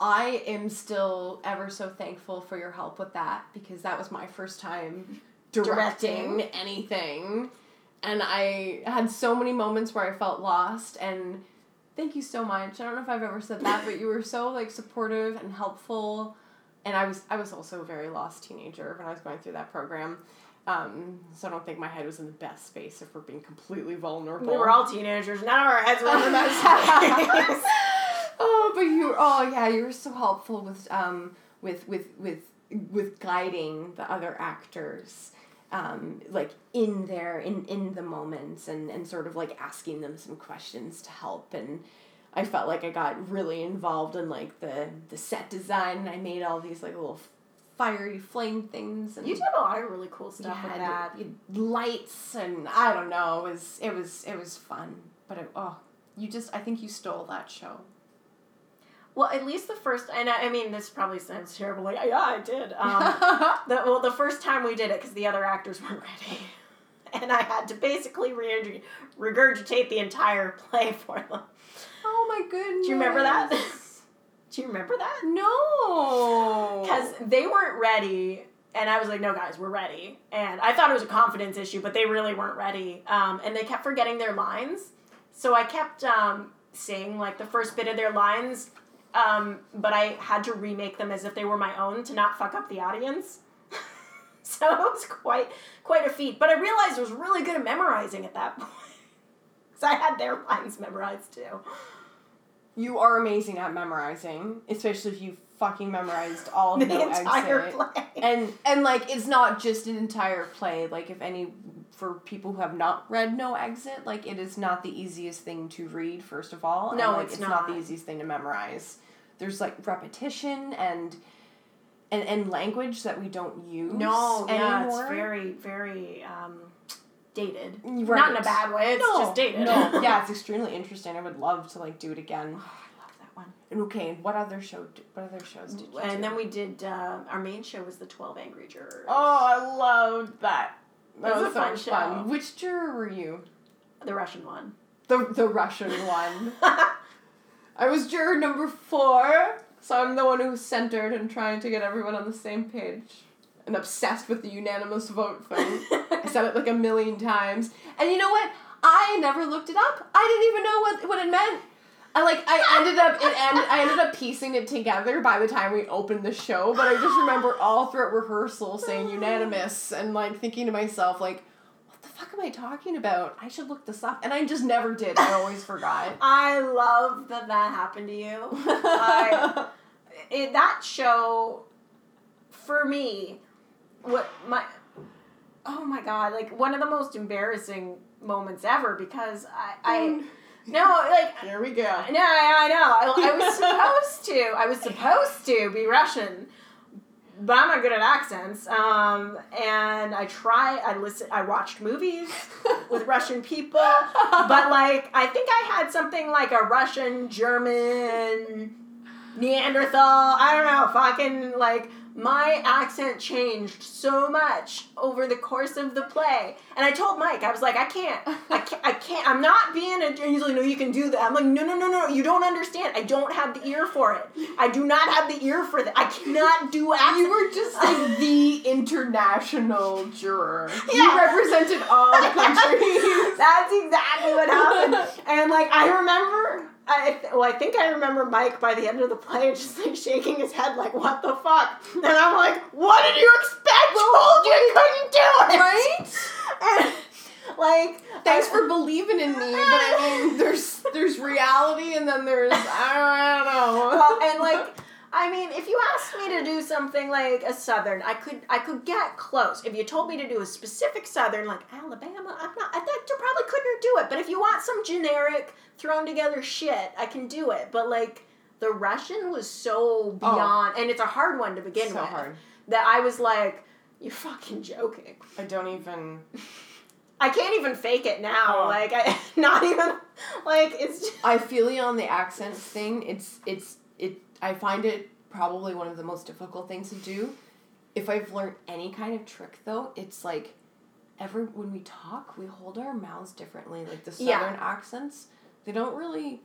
I am still ever so thankful for your help with that because that was my first time directing, Directing. anything. And I had so many moments where I felt lost and thank you so much. I don't know if I've ever said that, but you were so like supportive and helpful. And I was I was also a very lost teenager when I was going through that program. Um, so I don't think my head was in the best space if we're being completely vulnerable. we were all teenagers. None of our heads were in the best place. oh, but you were oh yeah, you were so helpful with um with with with with guiding the other actors um, like in there in in the moments and and sort of like asking them some questions to help. And I felt like I got really involved in like the the set design. And I made all these like little fiery flame things and You did a lot of really cool stuff with that. you lights and I don't know it was it was it was fun. But it, oh you just I think you stole that show Well, at least the first, and I, I mean, this probably sounds terrible. Like, yeah, I did. Um, the, well, the first time we did it, because the other actors weren't ready, and I had to basically re- regurgitate the entire play for them. oh my goodness Do you remember that? Do you remember that? no Because they weren't ready, and I was like, "No, guys, we're ready." And I thought it was a confidence issue, but they really weren't ready. Um, and they kept forgetting their lines, so I kept um, saying like the first bit of their lines, um, but I had to remake them as if they were my own to not fuck up the audience. so it was quite quite a feat. But I realized I was really good at memorizing at that point. Because I had their lines memorized too. You are amazing at memorizing, especially if you fucking memorized all of The No entire Exit. play. And and like it's not just an entire play. Like if any for people who have not read No Exit, like it is not the easiest thing to read. First of all, and, No, like, it's not. not. the easiest thing to memorize. There's like repetition and and and language that we don't use. No, yeah, it's very, very um, dated. Right. Not in a bad way. It's no, just dated. No, yeah, it's extremely interesting. I would love to like do it again. Oh, I love that one. Okay, and what other show? d- What other shows did you? And do? then we did. Uh, our main show was the Twelve Angry Jurors. Oh, I loved that. That was was, a so fun fun. Which juror were you? the Russian one. The the Russian one. I was juror number four, so I'm the one who's centered and trying to get everyone on the same page. And obsessed with the unanimous vote thing. I said it like a million times. And you know what? I never looked it up. I didn't even know what, what it meant. I like I ended up it ended, I ended up piecing it together by the time we opened the show, but I just remember all throughout rehearsal saying unanimous and like thinking to myself like what the fuck am I talking about? I should look this up. And I just never did. I always forgot. I love that that happened to you. I, it, that show, for me, what my, oh my god, like one of the most embarrassing moments ever because I, I, mm. No, like Here we go. No, I, I know. I, I was supposed to. I was supposed to be Russian, but I'm not good at accents. Um, and I try. I listen. I watched movies with Russian people, but like I think I had something like a Russian, German, Neanderthal. I don't know. Fucking like my accent changed so much over the course of the play. And I told Mike, I was like, I can't, I can't, I can't. I'm not being a. And he's like, No, you can do that. I'm like, No, no, no, no. You don't understand. I don't have the ear for it. I do not have the ear for that. I cannot do accent. You were just like the international juror. Yeah. You represented all countries. That's exactly what happened. And like I remember, I th- well, I think I remember Mike by the end of the play just like shaking his head, like "What the fuck?" And I'm like, "What did you expect? Told you couldn't do it, right? And like, Thanks I- for believing in me, but I mean, there's there's reality, and then there's I don't, I don't know. well, and like I mean, if you asked me to do something like a southern, I could I could get close. If you told me to do a specific southern like Alabama, I'm not I think you probably couldn't do it. But if you want some generic thrown together shit, I can do it. But like the Russian was so oh. beyond and it's a hard one to begin so with. hard. That I was like, You're fucking joking. I don't even. I can't even fake it now. Oh. Like I not even like it's just, I feel you on the accents thing. It's it's it. I find it probably one of the most difficult things to do. If I've learned any kind of trick though, it's like every when we talk, we hold our mouths differently. Like the Yeah. southern accents, they don't really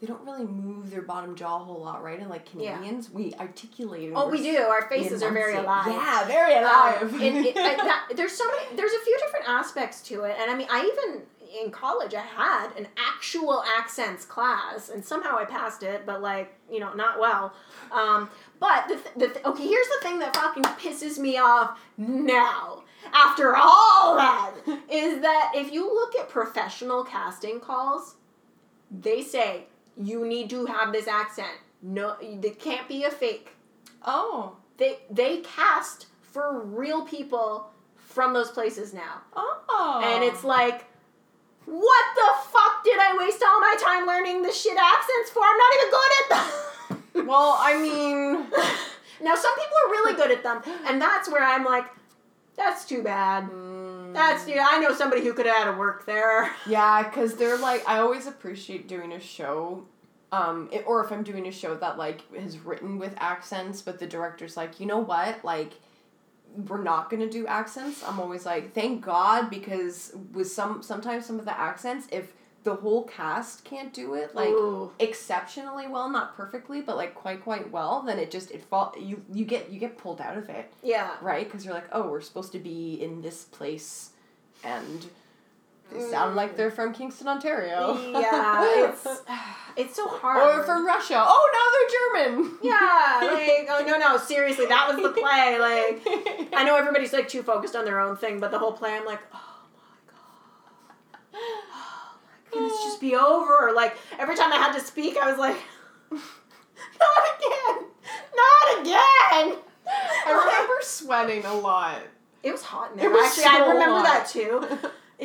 they don't really move their bottom jaw a whole lot, right? And like Yeah. Canadians, we articulate. Oh, we're do. Our faces are very alive. Yeah, very Um, alive. and it, I, that, there's so many. There's a few different aspects to it, and I mean, I even in college I had an actual accents class, and somehow I passed it, but like you know, not well. Um, but the, th- the th- okay, here's the thing that fucking pisses me off now. After all that, is that if you look at professional casting calls, they say you need to have this accent. No, it can't be a fake. oh, they they cast for real people from those places now. Oh. And it's like, what the fuck did I waste all my time learning the shit accents for? I'm not even good at them. Well, I mean. now some people are really good at them, and that's where I'm like, that's too bad. That's yeah. I know somebody who could have had to work there. Yeah, because they're like, I always appreciate doing a show, um, it, or if I'm doing a show that like is written with accents, but the director's like, you know what, like, we're not gonna do accents. I'm always like, thank God, because with some sometimes some of the accents, if the whole cast can't do it like Ooh. exceptionally well, not perfectly, but like quite quite well, then it just it fall you you get you get pulled out of it Yeah. right? Because you're like, oh, we're supposed to be in this place, and they sound like they're from Kingston, Ontario. Yeah, it's it's so hard. or from Russia. Oh, now they're German. Yeah, like oh no no seriously that was the play like I know everybody's like too focused on their own thing but the whole play I'm like oh my god oh my god. can this just be over like every time I had to speak I was like not again not again I remember sweating a lot. it was hot in there actually I remember hot. that too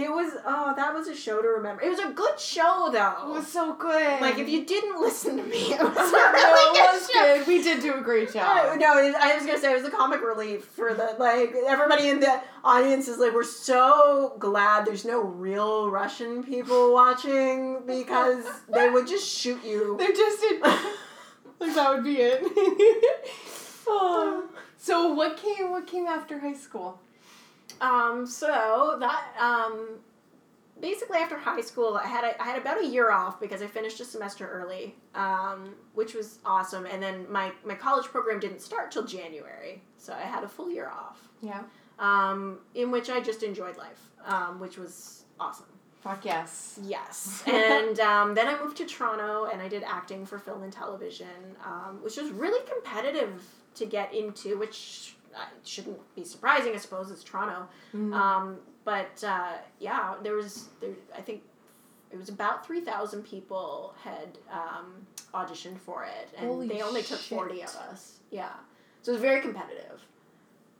it was oh that was a show to remember it was a good show though It was so good. like if you didn't listen to me it was a really good was show. good. We did do a great Uh, job. no, I was gonna say it was a comic relief for the like everybody in the audience is like we're so glad there's no real Russian people watching because they would just shoot you. They just did. like that would be it. Oh. So what came? What came after high school? Um, so that um, basically after high school, I had a, I had about a year off because I finished a semester early, um, which was awesome. And then my my college program didn't start till January, so I had a full year off. Yeah. um, in which I just enjoyed life, um, which was awesome. Fuck yes. Yes. and um, then I moved to Toronto and I did acting for film and television, um, which was really competitive to get into, which uh, shouldn't be surprising, I suppose. It's Toronto. Mm. Um, but uh, yeah, there was, there, I think it was about 3,000 people had um, auditioned for it, and Holy they only took 40 of us. Yeah. So it was very competitive.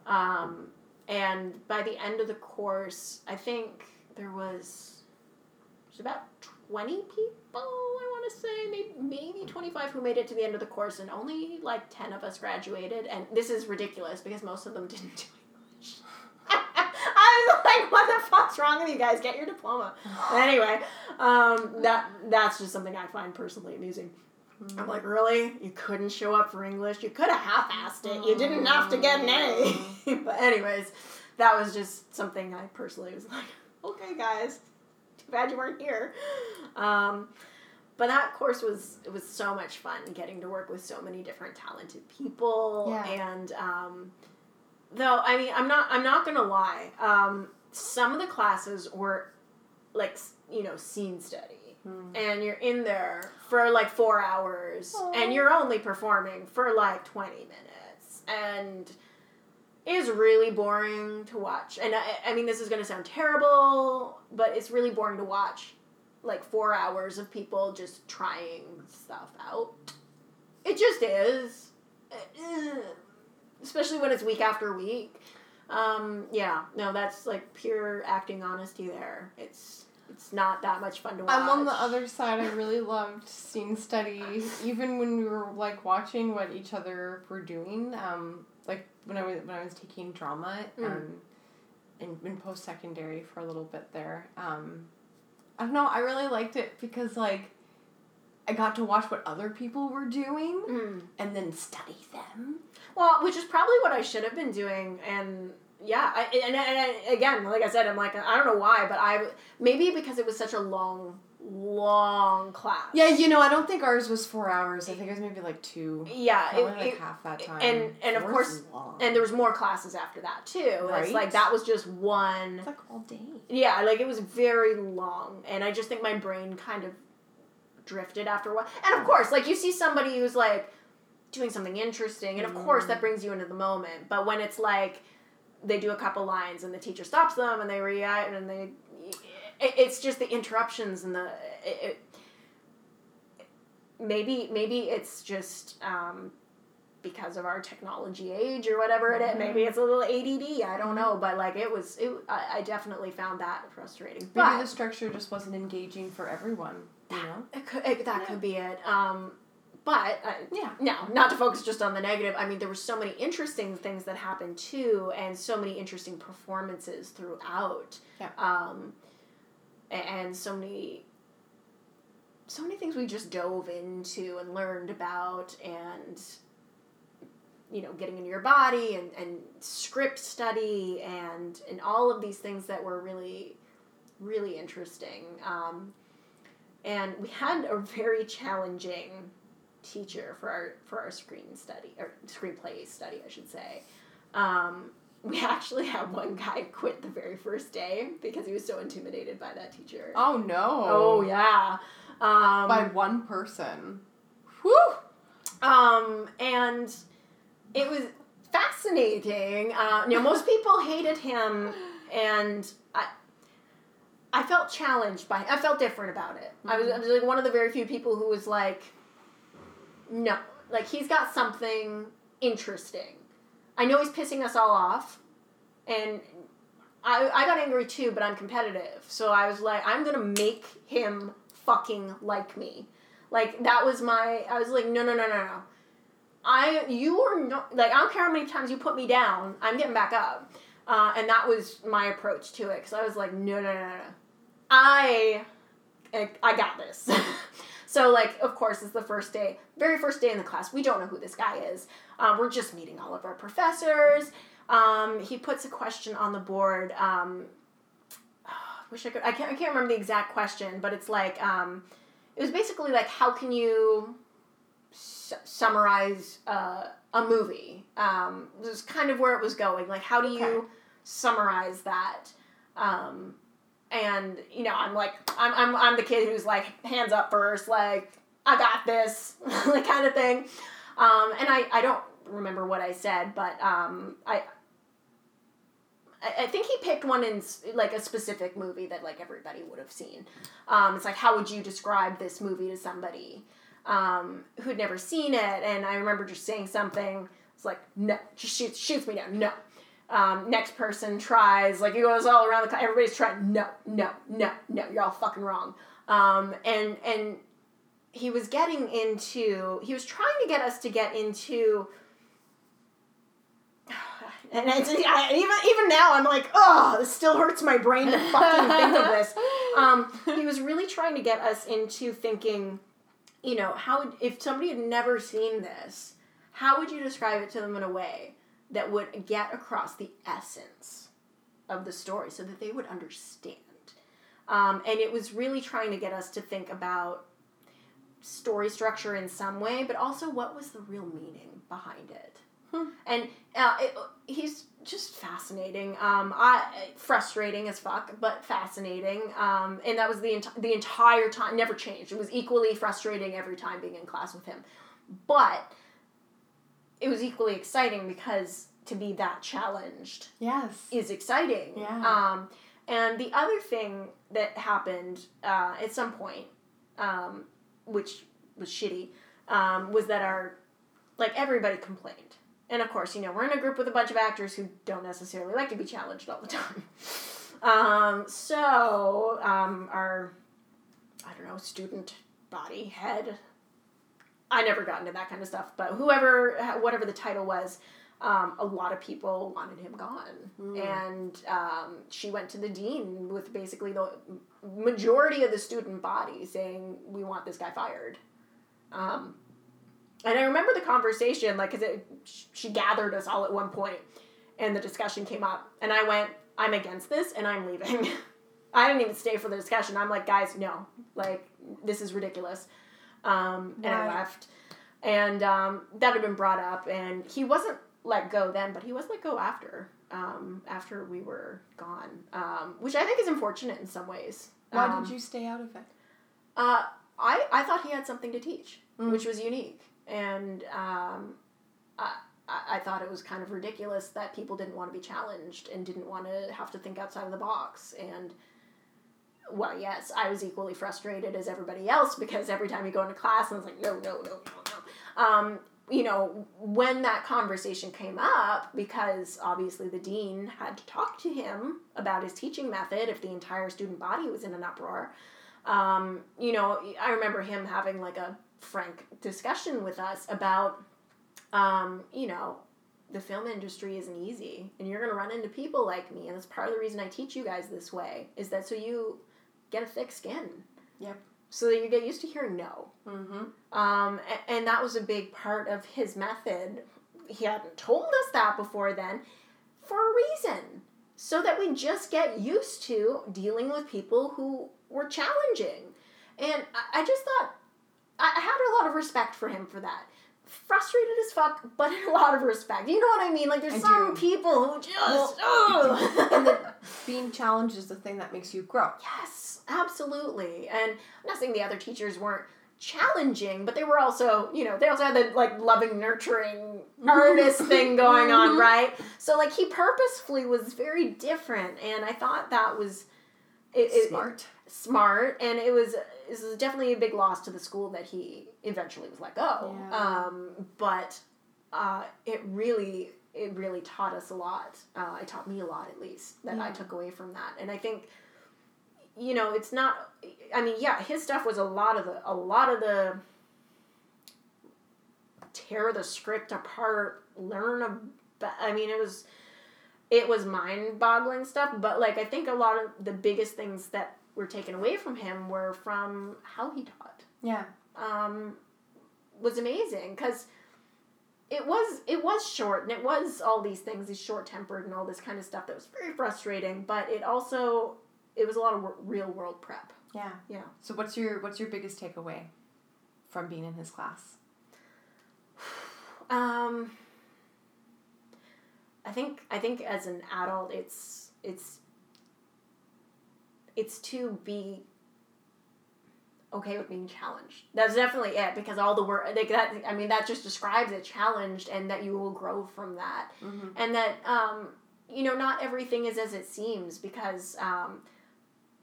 Um, and by the end of the course, I think there was, it was about 20 people, I want to say, maybe, maybe 25 who made it to the end of the course, and only like 10 of us graduated. And this is ridiculous because most of them didn't do English. I was like, what the fuck's wrong with you guys? Get your diploma. anyway, um, that that's just something I find personally amusing. I'm like, really? You couldn't show up for English? You could have half-assed it. You didn't have to get an A. but anyways, that was just something I personally was like, okay, guys, bad you weren't here. Um, but that course was it was so much fun getting to work with so many different talented people Yeah. and um, though I mean I'm not I'm not gonna lie um, some of the classes were like you know scene study Hmm. and you're in there for like four hours Aw. and you're only performing for like 20 minutes and it's really boring to watch. And I, I mean this is going to sound terrible but it's really boring to watch like four hours of people just trying stuff out. It just is. Especially when it's week after week. Um, yeah no that's like pure acting honesty there. It's it's not that much fun to watch I'm on the other side. I really loved scene study, even when we were like watching what each other were doing. Um, like when I was when I was taking drama, Mm. um, in in post secondary for a little bit there. Um, I don't know. I really liked it because like, I got to watch what other people were doing Mm. and then study them. Well, which is probably what I should have been doing, and yeah, I, and, and, and again, like I said, I'm like I don't know why, but I maybe because it was such a long, long class. Yeah, you know, I don't think ours was four hours. I think it was maybe like two. yeah, Probably it, like it- half that time. and- and of course- long. and there was more classes after that too. It's Right. like that was just one. it's like all day. Yeah, like it was very long, and I just think my brain kind of drifted after a while. And of mm. course, like you see somebody who's like doing something interesting, and of course mm. that brings you into the moment. But when it's like they do a couple lines and the teacher stops them and they react and they, it's just the interruptions and the it, it, maybe maybe it's just um, because of our technology age or whatever it is. Maybe it's a little ADD. I don't know, but like it was, it. I, I definitely found that frustrating. Maybe But the structure just wasn't engaging for everyone. You know. it could, it, that could be it. Um, but uh, Yeah. no, not to focus just on the negative. I mean, there were so many interesting things that happened too, and so many interesting performances throughout. Yeah. Um, a- and so many, so many things we just dove into and learned about, and you know, getting into your body and, and script study and and all of these things that were really, really interesting. Um, and we had a very challenging teacher for our for our screen study or screenplay study, I should say. Um, we actually had one guy quit the very first day because he was so intimidated by that teacher. Oh no. Oh yeah. Um, By one person. Whew. um, and it was fascinating. Uh, you know, most people hated him, and I, I felt challenged by. I felt different about it. I was, I was like one of the very few people who was like, no, like he's got something interesting. I know he's pissing us all off, and I, I got angry too, but I'm competitive. So I was like, I'm gonna make him fucking like me. Like that was my. I was like, no, no, no, no, no. I you are not like I don't care how many times you put me down. I'm getting back up, uh, and that was my approach to it because I was like, no, no, no, no, I, I got this. so like, of course, it's the first day, very first day in the class. We don't know who this guy is. Um, we're just meeting all of our professors. Um, he puts a question on the board. Um, wish I could. I can't. I can't remember the exact question, but it's like. Um, it was basically like, how can you su- summarize uh, a movie? Um, this is kind of where it was going. Like, how do you Okay. summarize that? Um, and you know, I'm like, I'm, I'm, I'm the kid who's like, hands up first, like, I got this, like kind of thing. Um, and I, I don't remember what I said, but um, I, I think he picked one in like a specific movie that like everybody would have seen. Um, it's like how would you describe this movie to somebody um, who'd never seen it? And I remember just saying something. It's like no, just shoots shoots me down. No. Um, next person tries like it goes all around the. Everybody's trying. No, no, no, no. You're all fucking wrong. Um, and and he was getting into. He was trying to get us to get into and I, I, even even now, I'm like, oh, this still hurts my brain to fucking think of this. Um, he was really trying to get us into thinking, you know, how if somebody had never seen this, how would you describe it to them in a way that would get across the essence of the story so that they would understand? Um, and it was really trying to get us to think about story structure in some way, but also what was the real meaning behind it. And uh, it, he's just fascinating. Um, I frustrating as fuck, but fascinating. Um, and that was the enti- the entire time. Never changed. It was equally frustrating every time being in class with him, but it was equally exciting because to be that challenged Yes. is exciting. Yeah. Um, and the other thing that happened uh, at some point, um, which was shitty, um, was that our like everybody complained. And of course, you know, we're in a group with a bunch of actors who don't necessarily like to be challenged all the time. Um, so um, our I don't know student body head. I never got into that kind of stuff, but whoever, whatever the title was, um, a lot of people wanted him gone. And um, she went to the dean with basically the majority of the student body saying, We want this guy fired. Um, and I remember the conversation, like, because she gathered us all at one point, and the discussion came up. And I went, I'm against this, and I'm leaving. I didn't even stay for the discussion. I'm like, guys, no. Like, this is ridiculous. Um, and I left. And um, that had been brought up, and he wasn't let go then, but he was let go after. Um, after we were gone, um, which I think is unfortunate in some ways. Why Um, did you stay out of it? uh, I, I thought he had something to teach, Mm. which was unique. And um, I, I thought it was kind of ridiculous that people didn't want to be challenged and didn't want to have to think outside of the box. And, well, yes, I was equally frustrated as everybody else because every time you go into class, I was like, no, no, no, no, no. Um, you know, when that conversation came up, because obviously the dean had to talk to him about his teaching method if the entire student body was in an uproar, um, you know, I remember him having like a frank discussion with us about, um, you know, the film industry isn't easy and you're going to run into people like me. And that's part of the reason I teach you guys this way is that so you get a thick skin. Yep. So that you get used to hearing no. Mm-hmm. Um, a- and, that was a big part of his method. He hadn't told us that before then for a reason. So that we just get used to dealing with people who were challenging. And I, I just thought, I I had a lot of respect for him for that. Frustrated as fuck, but a lot of respect. You know what I mean? Like, there's I some do. people who just. Well, ugh. and that being challenged is the thing that makes you grow. Yes, absolutely. And I'm not saying the other teachers weren't challenging, but they were also, you know, they also had the like loving, nurturing artist thing going on, Mhm. right? So like he purposefully was very different, and I thought that was it, it- Smart. smart, and it was it was definitely a big loss to the school that he eventually was let go. Yeah. Um, but uh, it really it really taught us a lot. Uh, it taught me a lot, at least, that I took away from that. And I think, you know, it's not. I mean, yeah, his stuff was a lot of the a lot of the tear the script apart, learn about. I mean, it was it was mind boggling stuff. But like, I think a lot of the biggest things that were taken away from him were from how he taught Yeah. um, was amazing because it was it was short and it was all these things he's short tempered and all this kind of stuff that was very frustrating but it also it was a lot of real world prep Yeah. Yeah. So what's your what's your biggest takeaway from being in his class? um, I think I think as an adult it's it's it's to be okay with being challenged. That's definitely it because all the work like that I mean that just describes it challenged and that you will grow from that. Mm-hmm. and that um, you know not everything is as it seems because um,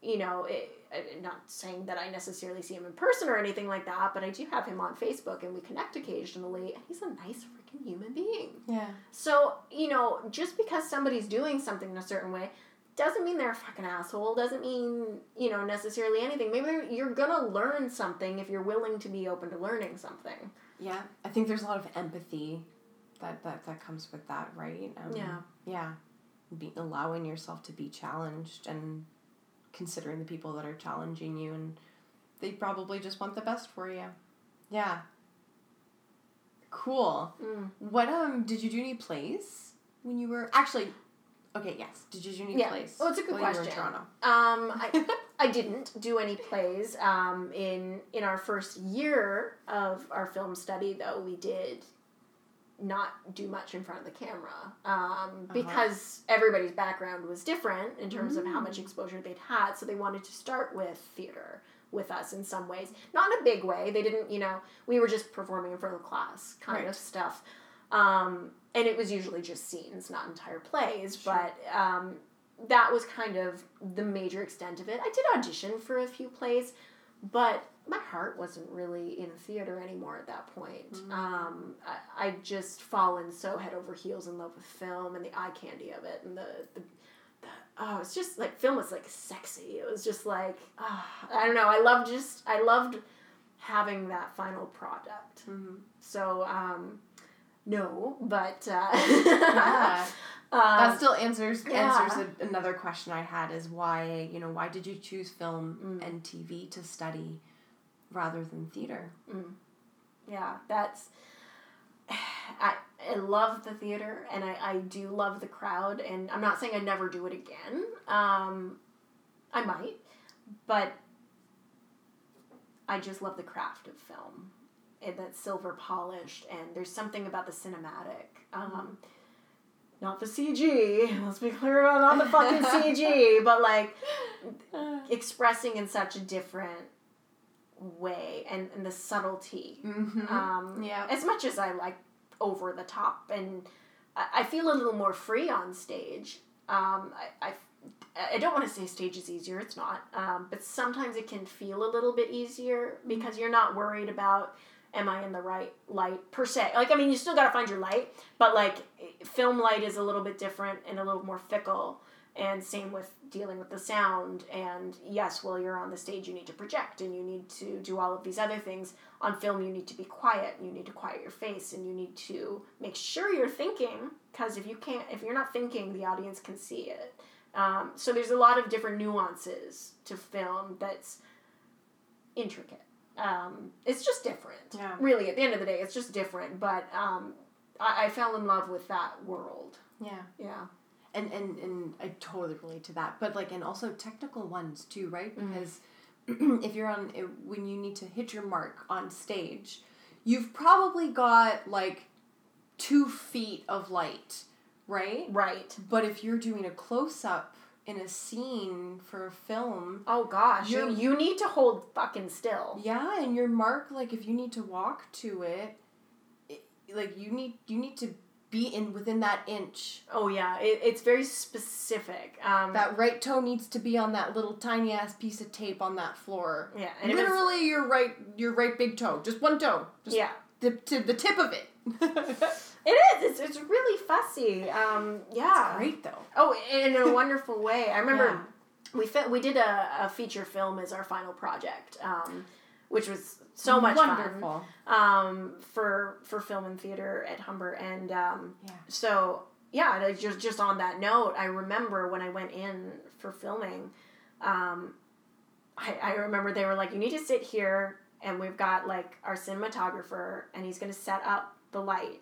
you know it, I'm not saying that I necessarily see him in person or anything like that, but I do have him on Facebook and we connect occasionally, and he's a nice freaking human being. Yeah. So you know, just because somebody's doing something in a certain way doesn't mean they're a fucking asshole. Doesn't mean you know necessarily anything. Maybe you're gonna learn something if you're willing to be open to learning something. Yeah. I think there's a lot of empathy that that, that comes with that, right? Um, Yeah. Yeah. Be, allowing yourself to be challenged and considering the people that are challenging you and they probably just want the best for you. Yeah. Cool. Mm. What um did you do any plays when you were actually okay, yes. Did you do any Yeah. plays? Oh, it's a good were in. Toronto? Um, I, I didn't do any plays. Um, in in our first year of our film study, though, we did not do much in front of the camera um, because everybody's background was different in terms of how much exposure they'd had. So they wanted to start with theater with us in some ways, not in a big way. They didn't, you know, we were just performing in front of the class kind Right. of stuff. Um, and it was usually just scenes, not entire plays, Sure. but um, that was kind of the major extent of it. I did audition for a few plays, but my heart wasn't really in theater anymore at that point. Mm. Um, I, I just fallen so head over heels in love with film and the eye candy of it and the, the, the oh, it's just like film was like sexy. It was just like ah, I don't know. I loved just I loved having that final product. Mm-hmm. So um, no, but uh, Yeah. um, that still answers yeah. answers a, another question I had is why you know why did you choose film Mm. and TV to study rather than theater? yeah, that's. I, I love the theater and I, I do love the crowd and I'm not saying I'd never do it again. Um, I might, but I just love the craft of film. And that's silver polished and there's something about the cinematic. Um, not the CG. Let's be clear about not the fucking CG, but like expressing in such a different way and, and the subtlety. Mm-hmm. Um, yeah. as much as I like over the top and I, I feel a little more free on stage. Um, I, I, I don't want to say stage is easier, it's not. Um, but sometimes it can feel a little bit easier because you're not worried about am I in the right light per se? Like, I mean, you still got to find your light, but like, film light is a little bit different and a little more fickle. And same with dealing with the sound. And yes, while you're on the stage, you need to project and you need to do all of these other things. On film, you need to be quiet. You need to quiet your face and you need to make sure you're thinking because if you can't, if you're not thinking, the audience can see it. Um, so there's a lot of different nuances to film that's intricate. Um, it's just different. Yeah. Really, at the end of the day, it's just different. But um, I, I fell in love with that world. Yeah. Yeah. and and and I totally relate to that. But like, and also technical ones too, right? Mm-hmm. Because if you're on when you need to hit your mark on stage, you've probably got like two feet of light, right? Right. But if you're doing a close up in a scene for a film, Oh gosh, you, You're- need to hold fucking still. yeah, and your mark, like if you need to walk to it, it like you need you need to be in within that inch. Oh yeah, it, it's very specific. Um, That right toe needs to be on that little tiny ass piece of tape on that floor. yeah, and if it's- Literally, your right your right big toe, just one toe, just yeah, the to the tip of it. it is. It's, it's really fussy. Um, yeah. Great though. Oh, in a wonderful way. I remember Yeah. we we did a, a feature film as our final project, um, which was so much fun. Wonderful. um, for for film and theater at Humber, and um, Yeah. so yeah, just just on that note, I remember when I went in for filming, um, I, I remember they were like, you need to sit here, and we've got like our cinematographer, and he's gonna set up the light,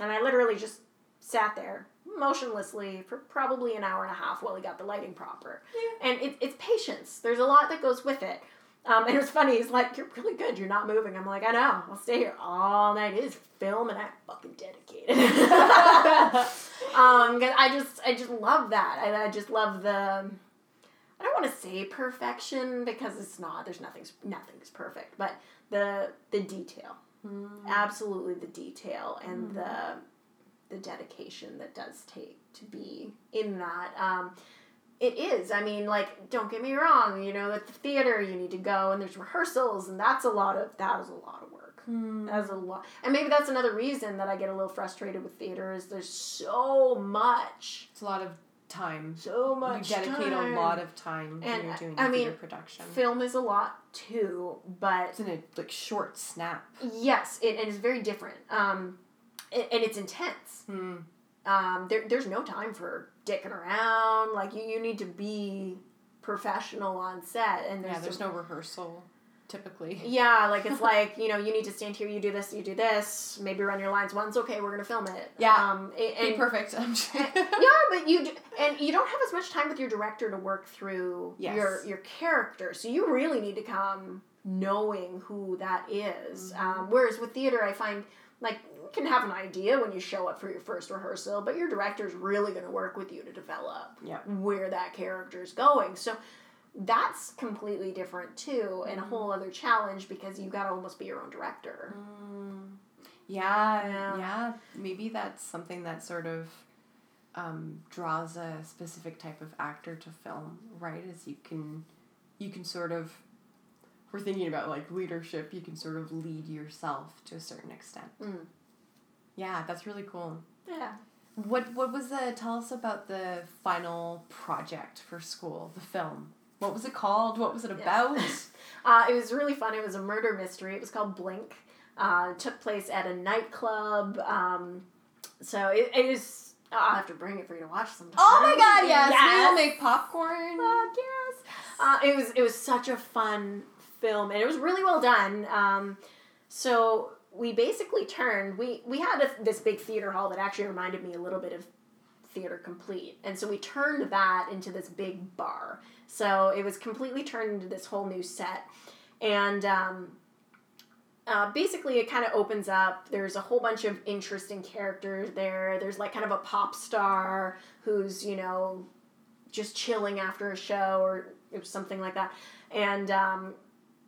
and I literally just sat there motionlessly for probably an hour and a half while he got the lighting proper, and it, it's patience. There's a lot that goes with it. Um, and it was funny. He's like, "You're really good. You're not moving." I'm like, "I know. I'll stay here all night. It is film, and I'm fucking dedicated." um, 'cause I just, I just love that. I, I just love the. I don't want to say perfection because it's not. There's nothing's nothing's perfect, but the the detail, Mm-hmm. absolutely the detail and mm-hmm. the the dedication that does take to be in that. Um, it is. I mean, like, don't get me wrong. You know, at the theater, you need to go and there's rehearsals, and that's a lot of that is a lot of work. Mm-hmm. That's a lot, and maybe that's another reason that I get a little frustrated with theater is there's so much, It's a lot of time. so much. you dedicate time. a lot of time And, when you're doing I mean, production. Film is a lot too, but it's in a like short snap. yes, it, and it is very different. Um, and, and it's intense. Hmm. um, there, there's no time for dicking around. Like you, you need to be professional on set, and there's, Yeah, there's no rehearsal typically. Yeah, like it's like you know you need to stand here, you do this, you do this. Maybe run your lines once. Okay, we're gonna film it. Yeah. Um, a- Be perfect. Yeah, but you d- and you don't have as much time with your director to work through Yes. your your character, so you really need to come knowing who that is. Mm-hmm. Um, whereas with theater, I find like you can have an idea when you show up for your first rehearsal, but your director's really going to work with you to develop where that character is going. So that's completely different too, and a Mm-hmm. whole other challenge because you got to almost be your own director. Mm. Yeah, Yeah. yeah, Maybe that's something that sort of um, draws a specific type of actor to film, right? Is you can, you can sort of, we're thinking about like leadership. You can sort of lead yourself to a certain extent. Mm. Yeah, that's really cool. Yeah. What What was the? Tell us about the final project for school, the film. What was it called? What was it about? Uh, it was really fun. It was a murder mystery. It was called Blink. Uh, it took place at a nightclub. Um, so it, it is. I'll have to bring it for you to watch sometime. oh my God! Yes, Yes. we'll make popcorn. Fuck yes. Uh, it was it was such a fun film and it was really well done. Um, so we basically turned we we had a, this big theater hall that actually reminded me a little bit of theater complete and so we turned that into this big bar so it was completely turned into this whole new set. And um, uh, basically it kind of opens up there's a whole bunch of interesting characters there. There's like kind of a pop star who's you know just chilling after a show or, something like that. And um,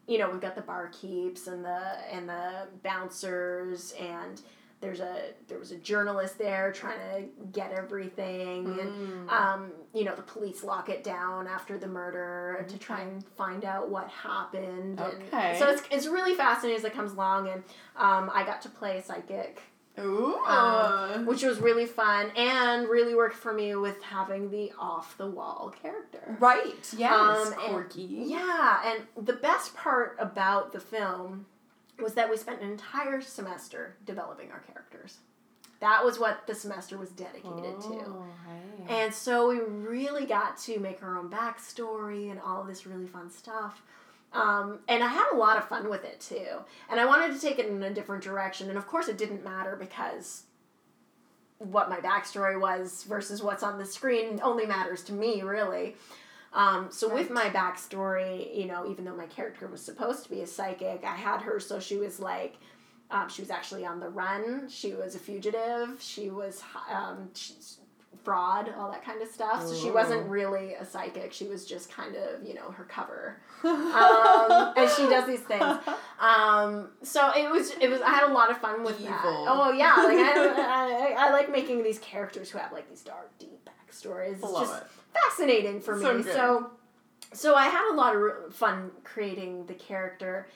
you know we've got the barkeeps and the and the bouncers and there's a there was a journalist there trying to get everything Mm. and um, you know the police lock it down after the murder to try and find out what happened and Okay. so it's, it's really fascinating as it comes along and um, i got to play a psychic Ooh. um, which was really fun and really worked for me with having the off the wall character right. Yes. Um, and- quirky. yeah, and the best part about the film was that we spent an entire semester developing our characters. That was what the semester was dedicated to. Oh, hey. And so we really got to make our own backstory and all of this really fun stuff. Um, and I had a lot of fun with it too. And I wanted to take it in a different direction. And of course, it didn't matter because what my backstory was versus what's on the screen only matters to me, really. Um, so with my backstory, you know, even though my character was supposed to be a psychic, I had her so she was like, um, she was actually on the run. She was a fugitive. She was um, fraud, all that kind of stuff. So she wasn't really a psychic. She was just kind of, you know, her cover. Um, and she does these things. Um, so it was, it was. I had a lot of fun with that. Oh yeah, like I, I, I like making these characters who have like these dark, deep backstories. It's Love just it. Fascinating for me. So. So, so I had a lot of fun creating the character,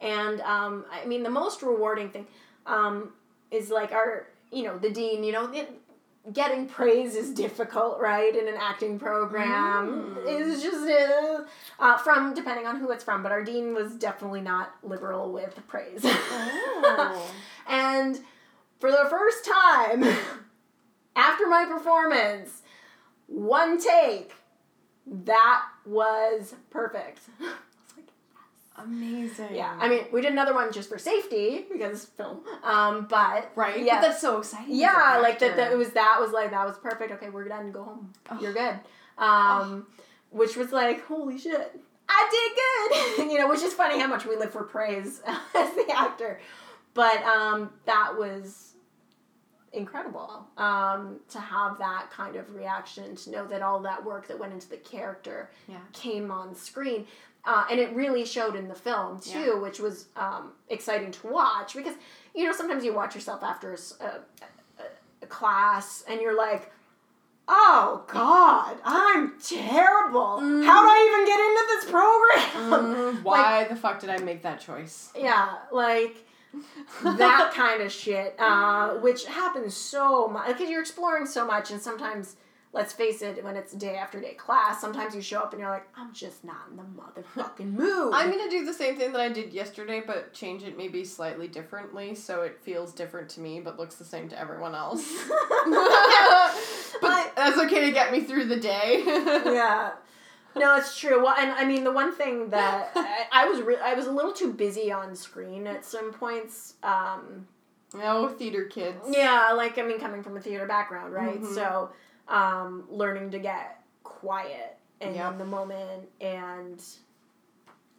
and um, I mean the most rewarding thing um, is like our, you know, the dean. You know, it, getting praise is difficult, right? In an acting program, Mm. it's just uh, uh, from depending on who it's from. But our dean was definitely not liberal with praise. Oh. And for the first time, after my performance, one take, that was perfect. I was like, Amazing. yeah, I mean, we did another one just for safety because film. Um, but right. Yeah. But that's so exciting. yeah, like that. That it was that was like that was perfect. Okay, we're done. Go home. Oh. You're good. Um, which was like holy shit. I did good, you know, which is funny how much we live for praise as the actor, but um, that was incredible um, to have that kind of reaction, to know that all that work that went into the character Yeah. came on screen. Uh, and it really showed in the film too, Yeah. which was um, exciting to watch because you know sometimes you watch yourself after a class and you're like, oh God, I'm terrible. How do I even get into this program? Mm, why the fuck did I make that choice? yeah, like that kind of shit, uh, which happens so much because you're exploring so much, and sometimes, let's face it, when it's day after day class, sometimes you show up and you're like, I'm just not in the motherfucking mood. I'm gonna do the same thing that I did yesterday, but change it maybe slightly differently so it feels different to me but looks the same to everyone else. but that's okay to get me through the day. yeah. No, it's true. Well, and I mean, the one thing that I, I was re- I was a little too busy on screen at some points. Um, No theater kids. yeah, like I mean, coming from a theater background, right? Mhm. So, um, learning to get quiet and Yep. in the moment, and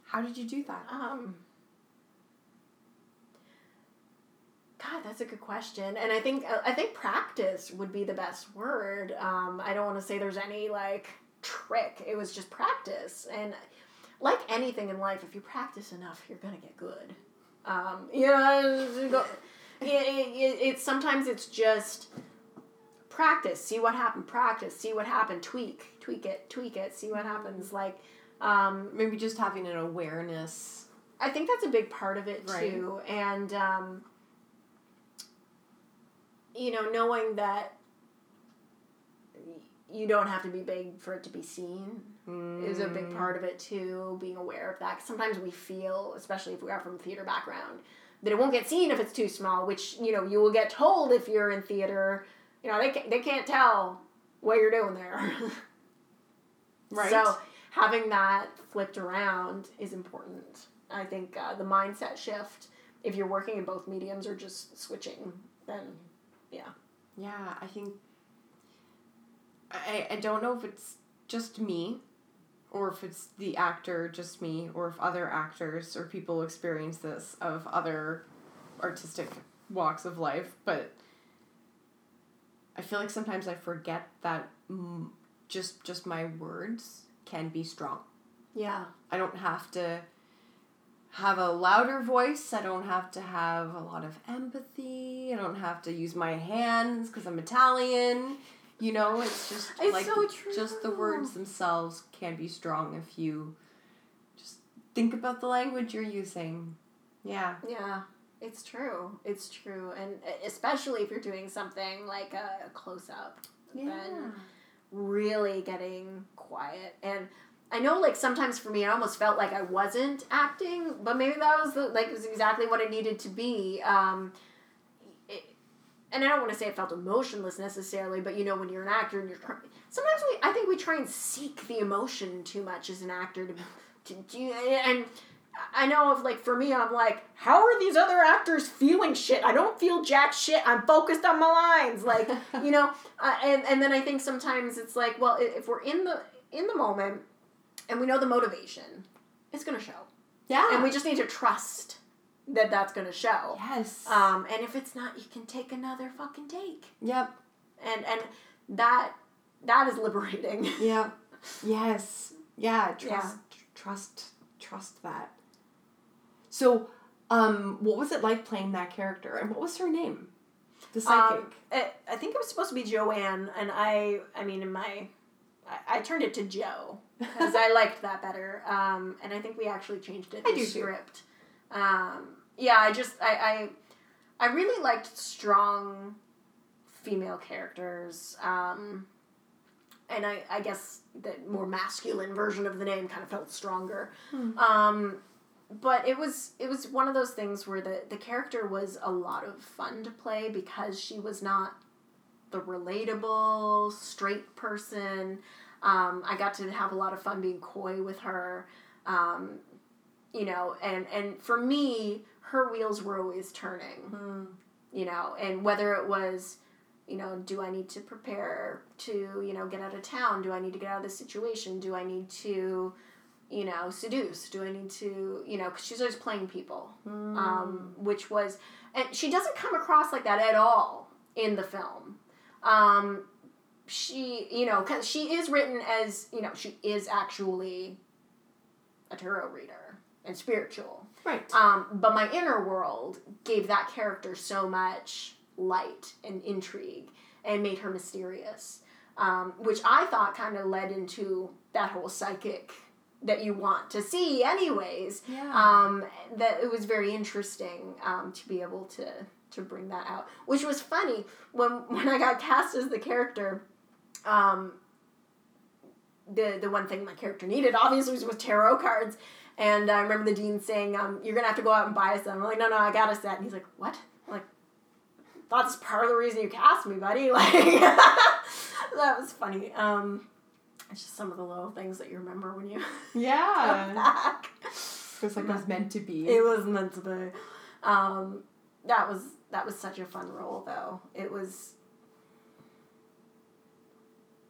How did you do that? um, God, that's a good question, and I think I think practice would be the best word. Um, I don't want to say there's any like trick. It was just practice, and like anything in life, if you practice enough, you're gonna get good. Um, you know, it, it, it, it's sometimes it's just practice. See what happened. Practice. See what happened. Tweak, tweak it, tweak it. See what happens. Like. Um, Maybe just having an awareness. I think that's a big part of it Right. too, and um, you know, knowing that you don't have to be big for it to be seen is a big Mm. part of it too. Being aware of that sometimes we feel, especially if we are from theater background, that it won't get seen if it's too small. Which you know you will get told if you're in theater. You know they can, they can't tell what you're doing there. Right. So having that flipped around is important. I think uh, the mindset shift, if you're working in both mediums or just switching, then yeah. Yeah, I think I I don't know if it's just me or if it's the actor just me or if other actors or people experience this of other artistic walks of life, but I feel like sometimes I forget that just just my words can be strong. yeah, I don't have to have a louder voice. I don't have to have a lot of empathy. I don't have to use my hands because I'm Italian. You know, it's just It's like so just the words themselves can be strong if you just think about the language you're using. Yeah. Yeah, it's true. It's true, and especially if you're doing something like a, close up, then really getting quiet. And I know, like sometimes for me, I almost felt like I wasn't acting, but maybe that was the, like was exactly what it needed to be. Um, and I don't want to say it felt emotionless necessarily, but you know, when you're an actor and you're trying, sometimes we, I think we try and seek the emotion too much as an actor to, to do, and I know of like for me, I'm like, how are these other actors feeling shit? I don't feel jack shit. I'm focused on my lines, like you know. Uh, and and then I think sometimes it's like, well, if we're in the in the moment, and we know the motivation, it's gonna show, Yeah. and we just need to trust that that's gonna show. yes. Um, and if it's not, you can take another fucking take, yep. and and that that is liberating. Yep. Yes. Yeah. Trust. Yeah. Trust. Trust that. So, um, what was it like playing that character, and what was her name? The psychic. Um, I, I think it was supposed to be Joanne, and I, I mean, in my, I, I turned it to Joe because I liked that better. Um, and I think we actually changed it I in the do too. Um, yeah, I just, I, I, I really liked strong female characters. Um, and I, I guess the more masculine version of the name kind of felt stronger. Hmm. Um, but it was it was one of those things where the the character was a lot of fun to play because she was not the relatable straight person. Um, I got to have a lot of fun being coy with her, um, you know, and and for me, her wheels were always turning Hmm. you know, and whether it was, you know, do I need to prepare to, you know, get out of town? Do I need to get out of this situation? Do I need to, you know, seduce? Do I need to, you know, because she's always playing people, Hmm. um, which was, and she doesn't come across like that at all in the film. Um, she, you know, because she is written as, you know, she is actually a tarot reader and spiritual. Right. Um, but my inner world gave that character so much light and intrigue and made her mysterious, um, which I thought kind of led into that whole psychic that you want to see, anyways. yeah. Um, that it was very interesting um, to be able to to bring that out, which was funny when when I got cast as the character. Um, the the one thing my character needed obviously was, was tarot cards, and I remember the dean saying, um, "You're gonna have to go out and buy a set." I'm like, "No, no, I got a set." And he's like, "What?" I'm like, "That's part of the reason you cast me, buddy." Like, that was funny. Um, it's just some of the little things that you remember when you yeah come back. It was like it was meant to be. It was meant to be. Um, that was that was such a fun role, though. It was.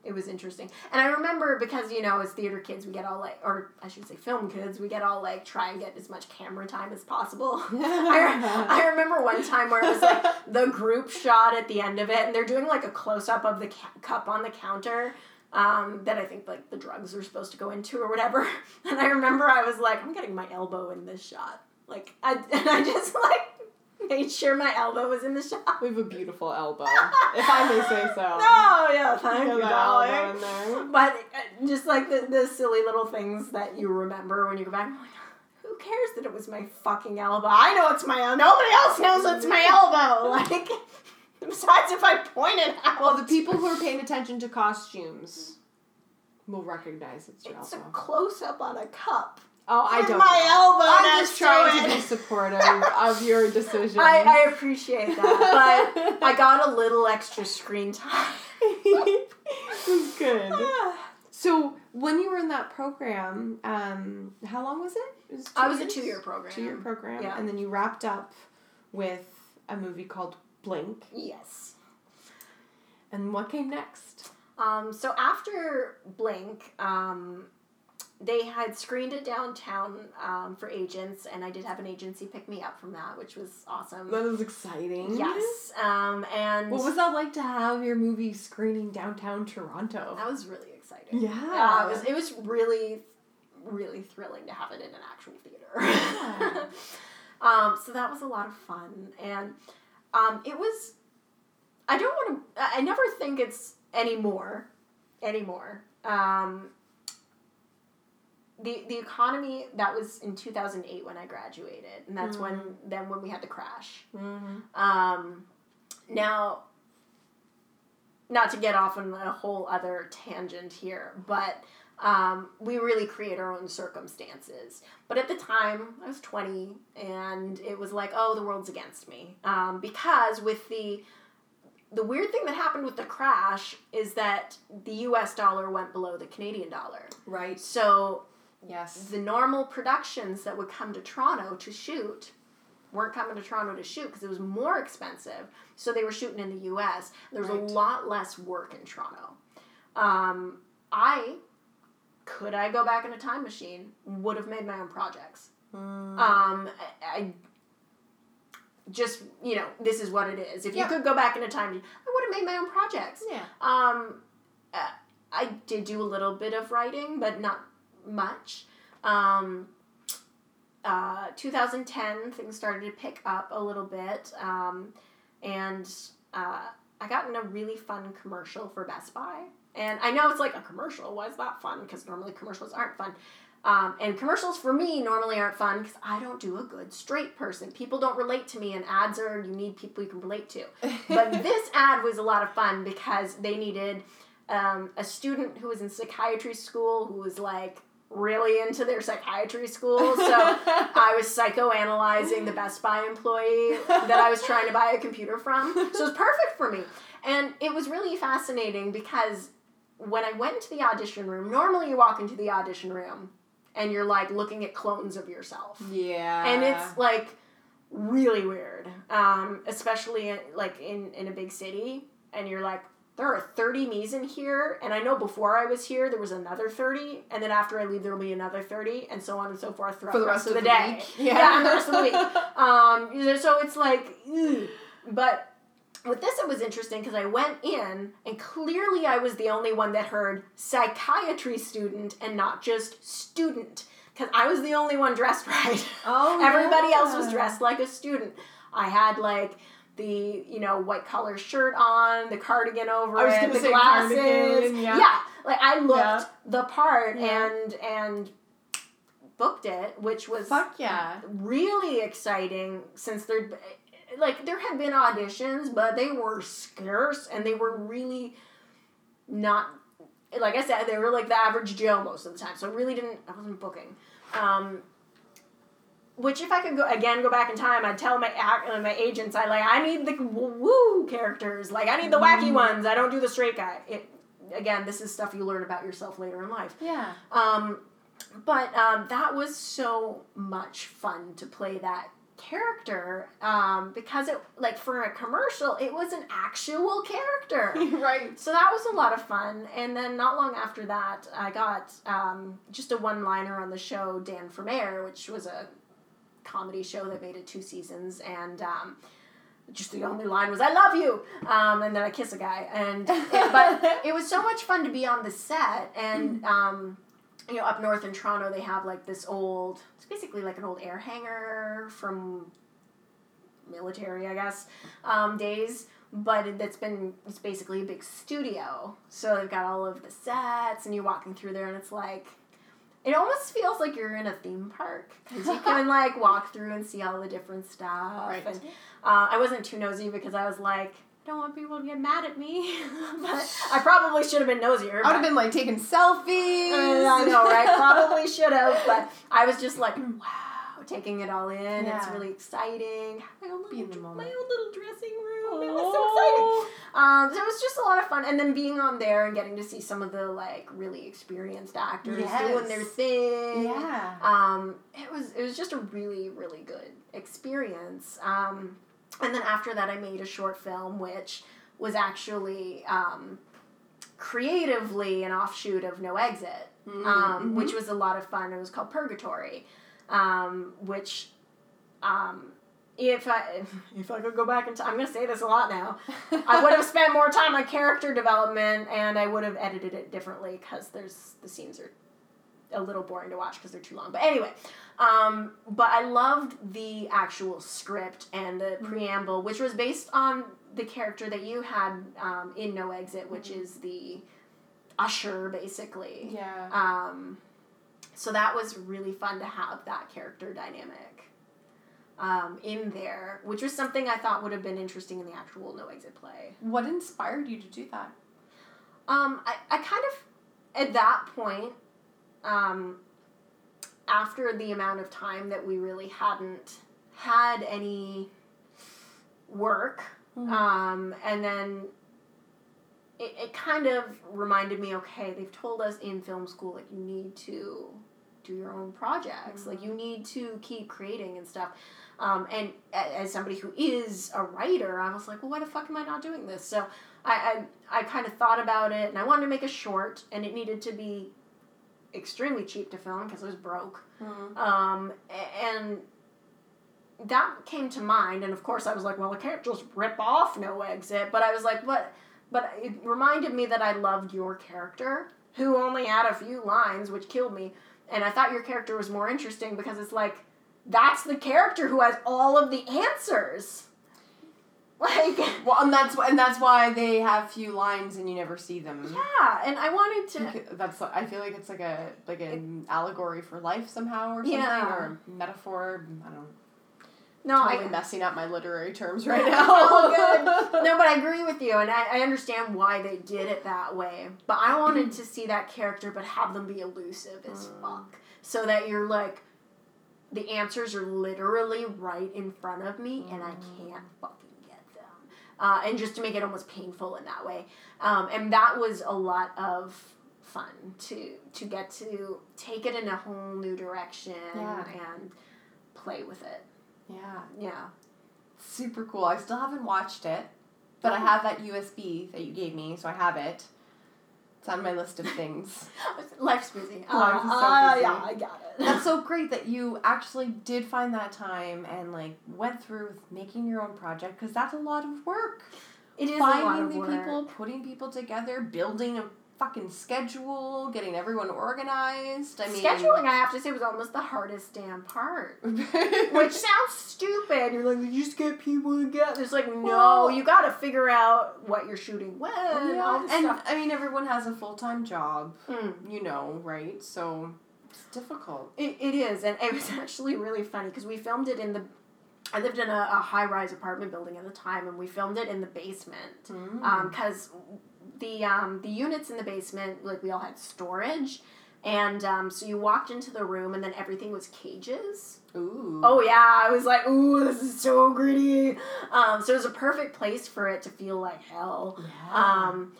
It was interesting, and I remember because you know, as theater kids, we get all like, or I should say, film kids, we get all like try and get as much camera time as possible. I, I remember one time where it was like the group shot at the end of it, and they're doing like a close up of the ca- cup on the counter um, that I think like the drugs are supposed to go into or whatever. And I remember I was like, I'm getting my elbow in this shot, like I and I just like made sure my elbow was in the shot. we have a beautiful elbow, if I may say so. Oh yeah, thank you, darling. elbow in there. But uh, just like the, the silly little things that you remember when you go back, I'm like, who cares that it was my fucking elbow? I know it's my elbow. Nobody else knows it's my elbow. Like, besides if I point it out. Well, the people who are paying attention to costumes will recognize it's your It's a elbow. close up on a cup. Oh, I don't. my know. elbow I'm just trying to to be supportive of your decision. I, I appreciate that, but I got a little extra screen time. That's good. So when you were in that program, um, how long was it? it was I was a two-year program. Two-year program, Yeah. and then you wrapped up with a movie called Blink. Yes. And what came next? Um, so after Blink, um, they had screened it downtown um, for agents, and I did have an agency pick me up from that, which was awesome. That was exciting. Yes, um, and What was that like to have your movie screening downtown Toronto? that was really exciting. Yeah. Yeah, it was. It was really, really thrilling to have it in an actual theater. um, so that was a lot of fun, and um, it was. I don't want to. I never think it's anymore, anymore. Um, the the economy that was in two thousand eight when I graduated, and that's when then when we had the crash. Mm-hmm. Um, now, not to get off on a whole other tangent here, but um, we really create our own circumstances. But at the time, I was 20, and it was like, oh, the world's against me. Um, because with the the weird thing that happened with the crash is that the US dollar went below the Canadian dollar. Right. So Yes. the normal productions that would come to Toronto to shoot weren't coming to Toronto to shoot because it was more expensive. So they were shooting in the U.S. There was Right. a lot less work in Toronto. Um, I could I go back in a time machine would have made my own projects. Mm. Um, I, I just you know this is what it is. If Yeah. you could go back in a time, machine, I would have made my own projects. yeah. Um, uh, I did do a little bit of writing, but not much. Um, uh, 2010, things started to pick up a little bit, um, and uh, I got in a really fun commercial for Best Buy. And I know it's like a commercial. Why is that fun? Because normally commercials aren't fun. Um, and commercials for me normally aren't fun because I don't do a good straight person. People don't relate to me, and ads are you need people you can relate to. But this ad was a lot of fun because they needed um, a student who was in psychiatry school who was like really into their psychiatry school. So I was psychoanalyzing the Best Buy employee that I was trying to buy a computer from. So it was perfect for me. And it was really fascinating because when I went into the audition room, normally you walk into the audition room and you're like looking at clones of yourself yeah. and it's like really weird um, especially in, like in, in a big city and you're like there are 30 me's in here and i know before i was here there was another 30 and then after i leave there will be another 30 and so on and so forth throughout For the rest, of the, day week. yeah, and the rest of the week um, so it's like ugh. but with this it was interesting because i went in and clearly i was the only one that heard psychiatry student and not just student because i was the only one dressed right Oh, Everybody else was dressed like a student. I had like the you know white collar shirt on, the cardigan over I was it, the say glasses. cardigan, yeah. like I looked Yeah. the part Yeah. and and booked it, which was Fuck yeah. really exciting since there like there had been auditions, but they were scarce and they were really not like I said, they were like the average Joe most of the time. So I really didn't I wasn't booking. Um, which if I could go again go back in time, I'd tell my uh, my agents I like I need the woo characters. Like I need the wacky ones. I don't do the straight guy. It again, this is stuff you learn about yourself later in life. Yeah. Um, but um, that was so much fun to play that character um, because it like for a commercial it was an actual character right. so that was a lot of fun and then not long after that i got um, just a one liner on the show dan for mayor which was a comedy show that made it two seasons and um, just the only line was "I love you," um, and then I kiss a guy, and but it was so much fun to be on the set, and um, you know, up north in Toronto, they have like this old, it's basically like an old air hangar from military, I guess, um, days, but it, it's been, it's basically a big studio. So they've got all of the sets, and you're walking through there, and it's like, it almost feels like you're in a theme park because you can like walk through and see all the different stuff. Right. And uh, I wasn't too nosy because I was like, I don't want people to get mad at me. but I probably should have been nosier. I would have been like taking selfies. I know, right? Probably should have, but I was just like, wow, taking it all in. It's really exciting. My own little, the my own little dressing room. It was so exciting. Um, so it was just a lot of fun, and then being on there and getting to see some of the like really experienced actors doing their thing. Yeah. Um, it was it was just a really really good experience. Um, and then after that, I made a short film, which was actually um, creatively an offshoot of No Exit, um, Mhm. which was a lot of fun. It was called Purgatory, um, which. Um, if I if I could go back time, I'm gonna say this a lot now. I would have spent more time on character development, and I would have edited it differently because there's the scenes are a little boring to watch because they're too long. But anyway, um, but I loved the actual script and the preamble, which was based on the character that you had um, in No Exit, which is the usher, basically. Yeah. Um, so that was really fun to have that character dynamic um, in there, which was something I thought would have been interesting in the actual No Exit play. What inspired you to do that? Um, I, I kind of, at that point, um, after the amount of time that we really hadn't had any work, Mhm. um, and then it, it kind of reminded me okay, they've told us in film school, like, you need to do your own projects, like, you need to keep creating and stuff. Um, and as somebody who is a writer, I was like, well, why the fuck am I not doing this? So I, I, I kind of thought about it, and I wanted to make a short, and it needed to be extremely cheap to film because it was broke. Mm-hmm. Um, and that came to mind, and of course I was like, well, I can't just rip off No Exit, but I was like, but, but it reminded me that I loved your character, who only had a few lines, which killed me, and I thought your character was more interesting because it's like, that's the character who has all of the answers. Like, Well, and that's and that's why they have few lines and you never see them. yeah, and I wanted to. That's I feel like it's like a like an allegory for life somehow or something Yeah. or a metaphor. I don't know. No, totally I, messing up my literary terms right now. All good. no, but I agree with you, and I, I understand why they did it that way. But I wanted to see that character, but have them be elusive as Mm. fuck, so that you're like, the answers are literally right in front of me, and I Mm. can't fucking get them. Uh, and just to make it almost painful in that way, um, and that was a lot of fun to to get to take it in a whole new direction Yeah. and play with it. Yeah, Yeah. super cool. I still haven't watched it, but I have that USB that you gave me, so I have it. It's on my list of things. Life's busy. Life is so Uh, busy. Yeah, I got it. That's so great that you actually did find that time and like went through with making your own project because that's a lot of work. it is a lot Finding the work. people, putting people together, building a fucking schedule, getting everyone organized. I mean, Scheduling, I have to say, was almost the hardest damn part. Which sounds stupid. You're like, you just get people together. It's like, no, Well- you got to figure out what you're shooting when. yeah, and stuff. I mean, everyone has a full time job, Mm. you know, right? So it's difficult. It, it is, and it was actually really funny because we filmed it in the. I lived in a, a high rise apartment building at the time, and we filmed it in the basement. Mm. because the um, the units in the basement, like we all had storage, and um, so you walked into the room, and then everything was cages. Ooh. Oh yeah, I was like, ooh, this is so gritty. Um, so it was a perfect place for it to feel like hell. Yeah. Um,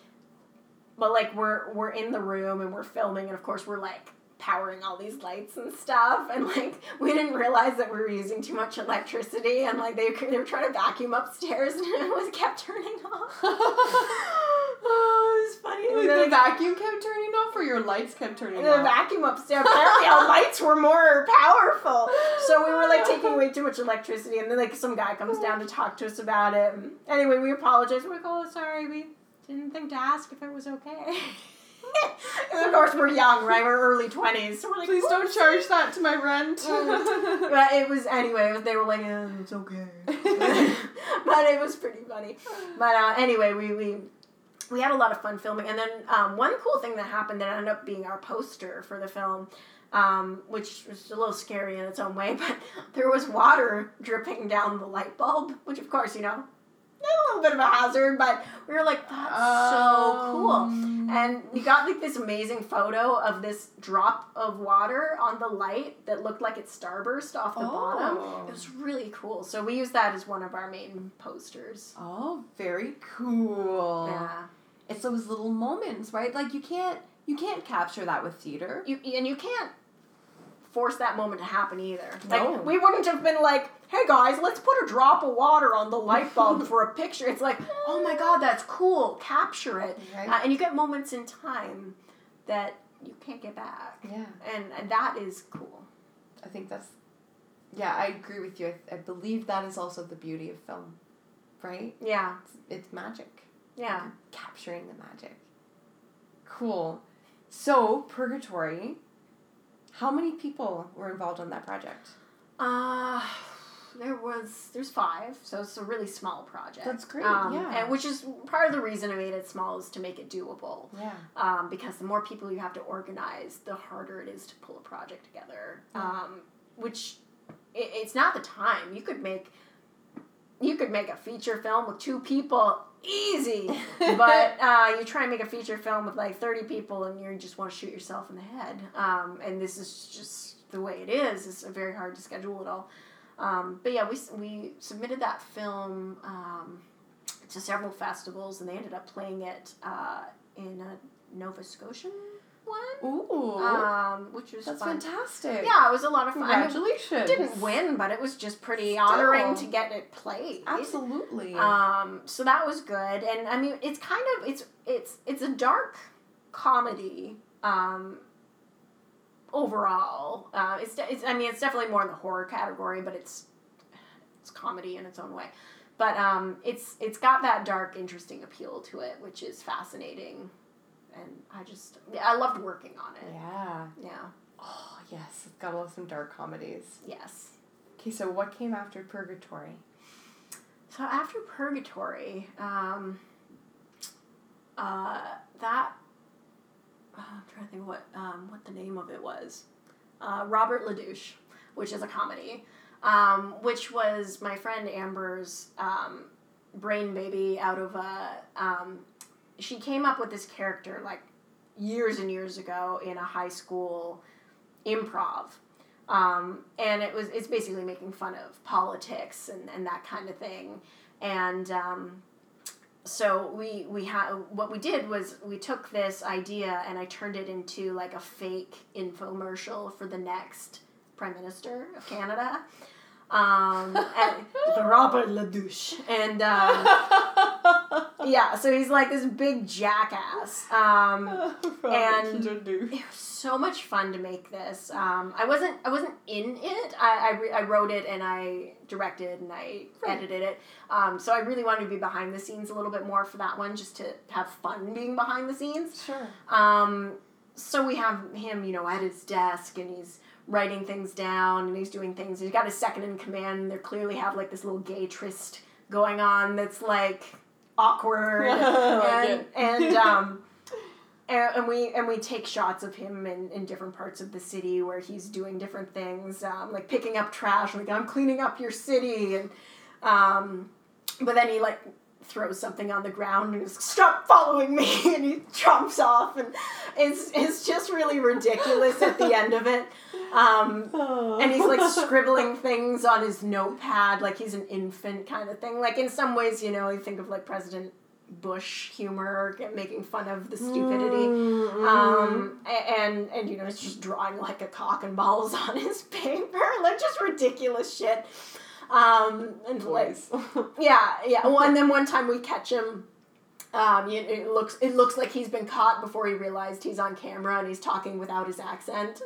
but like we're we're in the room and we're filming, and of course we're like powering all these lights and stuff, and like we didn't realize that we were using too much electricity, and like they they were trying to vacuum upstairs, and it was kept turning off. oh, it was funny. Like, the it- vacuum kept turning off, or your lights kept turning the off. The vacuum upstairs. Apparently, our lights were more powerful. So we were like taking way too much electricity, and then like some guy comes down to talk to us about it. And anyway, we apologize. We're like, oh, sorry, we didn't think to ask if it was okay. And of course, we're young, right? We're early twenties, so we're like, Please don't charge that to my rent. But it was anyway. They were like, eh, it's okay, but it was pretty funny. But uh, anyway, we we we had a lot of fun filming, and then um, one cool thing that happened that ended up being our poster for the film, um, which was a little scary in its own way, but there was water dripping down the light bulb, which of course you know, a little bit of a hazard, but we were like, that's so cool. Um, And we got like this amazing photo of this drop of water on the light that looked like it starburst off the bottom. Oh. It was really cool. So we used that as one of our main posters. Oh, very cool. Yeah. It's those little moments, right? Like you can't you can't capture that with theater. You and you can't force that moment to happen either. Like No. we wouldn't have been like, "Hey guys, let's put a drop of water on the light bulb for a picture." It's like, "Oh my god, that's cool. Capture it." Right. Uh, and you get moments in time that you can't get back. yeah, And, and that is cool. I think that's. Yeah, I agree with you. I, I believe that is also the beauty of film, right? Yeah. It's, it's magic. Yeah. You're capturing the magic. Cool. So, Purgatory, How many people were involved on that project? Uh, there was there's five, so it's a really small project. That's great, Um, yeah. and which is part of the reason I made it small is to make it doable. Yeah. Um, because the more people you have to organize, the harder it is to pull a project together. Um, which it, it's not the time. You could make you could make a feature film with two people easy, but uh, you try and make a feature film with like thirty people, and you just want to shoot yourself in the head. Um, and this is just the way it is. It's very hard to schedule it all. Um, but yeah, we we submitted that film um, to several festivals, and they ended up playing it uh, in a Nova Scotian one, Ooh. um, which was that's fun. fantastic. Yeah, it was a lot of fun. I mean, Congratulations. didn't win, but it was just pretty honoring to get it played. Absolutely. Um, so that was good, and I mean, it's kind of it's it's it's a dark comedy. Um, overall, uh, it's, it's I mean, it's definitely more in the horror category, but it's it's comedy in its own way. But um, it's it's got that dark, interesting appeal to it, which is fascinating, and I just yeah, I loved working on it. yeah. Yeah. Oh, yes. Gotta love some dark comedies. Yes. Okay, so what came after Purgatory? So after Purgatory, um, uh, that oh, I'm trying to think what um, what the name of it was. Uh, Robert Ledouche, which is a comedy, um, which was my friend Amber's um, brain baby out of a. Um, she came up with this character like years and years ago in a high school improv um, and it was it's basically making fun of politics and, and that kind of thing and um, so we we had what we did was we took this idea and I turned it into like a fake infomercial for the next prime minister of Canada. Um, and Robert Ledouche and um, yeah so he's like this big jackass um, and- it was so much fun to make this. Um, I wasn't I wasn't in it. I I, re- I wrote it and I directed and I Right. edited it. Um, so I really wanted to be behind the scenes a little bit more for that one, just to have fun being behind the scenes. Sure. Um, so we have him, you know, at his desk and he's writing things down and he's doing things. He's got his second in command. And they clearly have like this little gay tryst going on that's like awkward and and um. And, and we and we take shots of him in, in different parts of the city where he's doing different things, um, like picking up trash, like I'm cleaning up your city, and um, but then he like throws something on the ground and he's stop following me and he jumps off and it's it's just really ridiculous at the end of it um, and he's like scribbling things on his notepad like he's an infant kind of thing like in some ways you know you think of like president bush humor making fun of the stupidity Mm-hmm. um, and and you know it's just drawing like a cock and balls on his paper like just ridiculous shit um, and like yeah, yeah. Well, and then one time we catch him. Um, you, it looks it looks like he's been caught before he realized he's on camera and he's talking without his accent.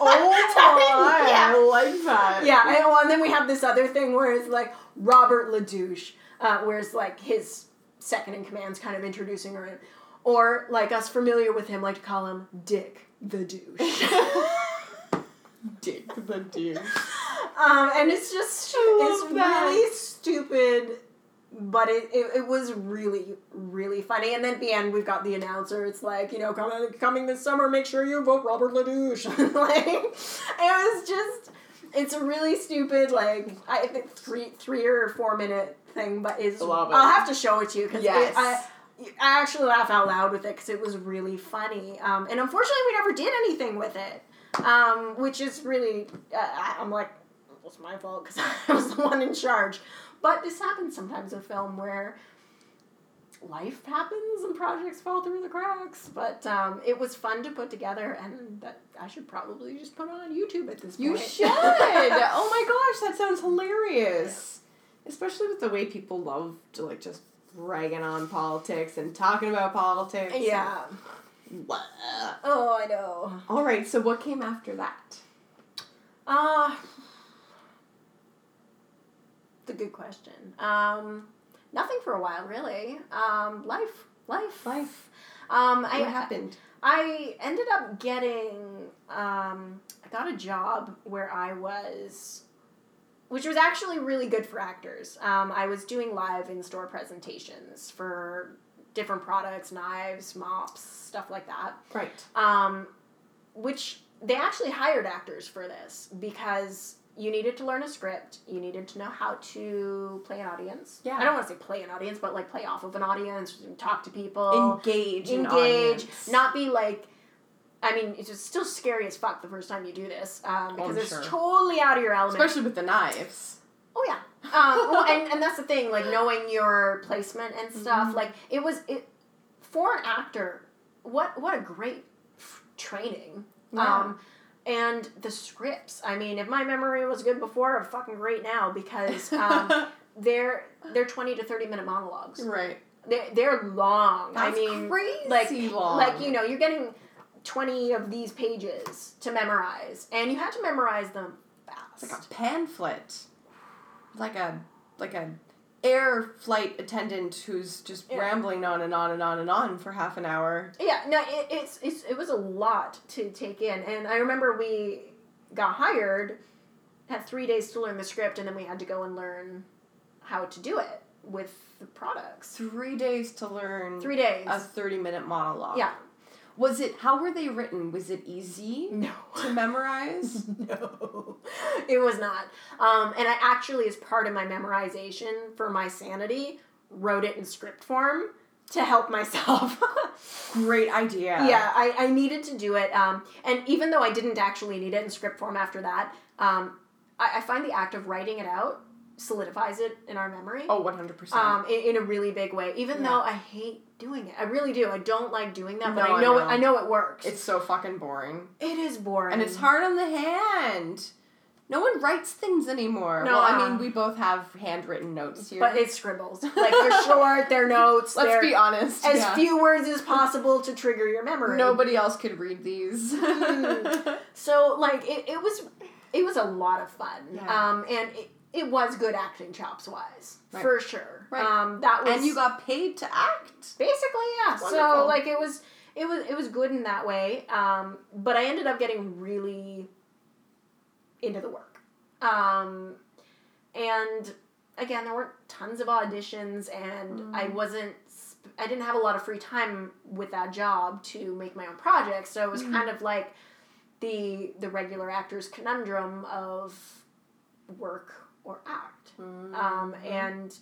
Oh my, yeah. I like that. Yeah, and, well, and then we have this other thing where it's like Robert Ledouche, uh, where it's like his second in command's kind of introducing her, in. or like us familiar with him like to call him Dick the douche. Dick the dude. Um, and it's just it's that. really stupid, but it, it, it was really really funny. And then at the end, we've got the announcer. It's like you know coming coming this summer, make sure you vote Robert Ledouche. like it was just it's a really stupid like I think three three or four minute thing, but it's Love it. I'll have to show it to you because Yes. I. I actually laugh out loud with it because it was really funny. Um, and unfortunately, we never did anything with it, um, which is really. Uh, I'm like, it's my fault because I was the one in charge. But this happens sometimes in film where life happens and projects fall through the cracks. But um, it was fun to put together, and that I should probably just put it on YouTube at this point. You should. oh my gosh, that sounds hilarious. Especially with the way people love to like just ragging on politics and talking about politics. yeah. Oh, I know. All right. So what came after that? Uh, a good question. Um, nothing for a while, really. Um, life, life, Life. Um, I, what happened? I ended up getting, um, I got a job where I was, which was actually really good for actors. Um, I was doing live in store presentations for different products, knives, mops, stuff like that. Right. Um, which they actually hired actors for this because you needed to learn a script. You needed to know how to play an audience. Yeah. I don't want to say play an audience, but like play off of an audience, talk to people, Engage. engage, not be like. I mean, it's just still scary as fuck the first time you do this um, because I'm it's sure. totally out of your element. especially with the knives. Oh yeah. Um, well, and, and that's the thing, like knowing your placement and stuff. Mhm. Like it was it for an actor. What what a great training. Yeah. Um, and the scripts. I mean, if my memory was good before, I'm fucking great now because um, they're they're twenty to thirty minute monologues. right. They're, they're long. That's I mean, crazy like long. like you know, you're getting twenty of these pages to memorize, and you have to memorize them fast. It's like a pamphlet. Like a like a air flight attendant who's just Yeah. rambling on and on and on and on for half an hour. Yeah, no, it, it's, it's it was a lot to take in, and I remember we got hired, had three days to learn the script, and then we had to go and learn how to do it with the products. Three days to learn Three days. a thirty minute monologue. yeah. Was it how were they written? Was it easy No. to memorize? no, it was not. Um, and I actually, as part of my memorization for my sanity, wrote it in script form to help myself. Great idea. yeah, I, I needed to do it. Um, and even though I didn't actually need it in script form after that, um, I, I find the act of writing it out solidifies it in our memory Oh, 100%. um, in, in a really big way. Even Yeah. though I hate doing it, I really do. I don't like doing that, but No, I I know, know. It, I know it works. it's so fucking boring. it is boring, And it's hard on the hand. No one writes things anymore. No. Well, I mean, we both have handwritten notes here. but it's scribbles. Like they're short, they're notes. Let's they're be honest. as yeah. few words as possible to trigger your memory. Nobody else could read these. Mm. So like it, it was it was a lot of fun. Yeah. Um and it, it was good acting chops wise. Right. For sure. Right. Um that was and you got paid to act. basically yeah. So like it was it was it was good in that way. Um but I ended up getting really into the work. Um and again there weren't tons of auditions and Mm. I wasn't I didn't have a lot of free time with that job to make my own projects. So it was Mm. kind of like the the regular actor's conundrum of work or act. Um, Mm-hmm. and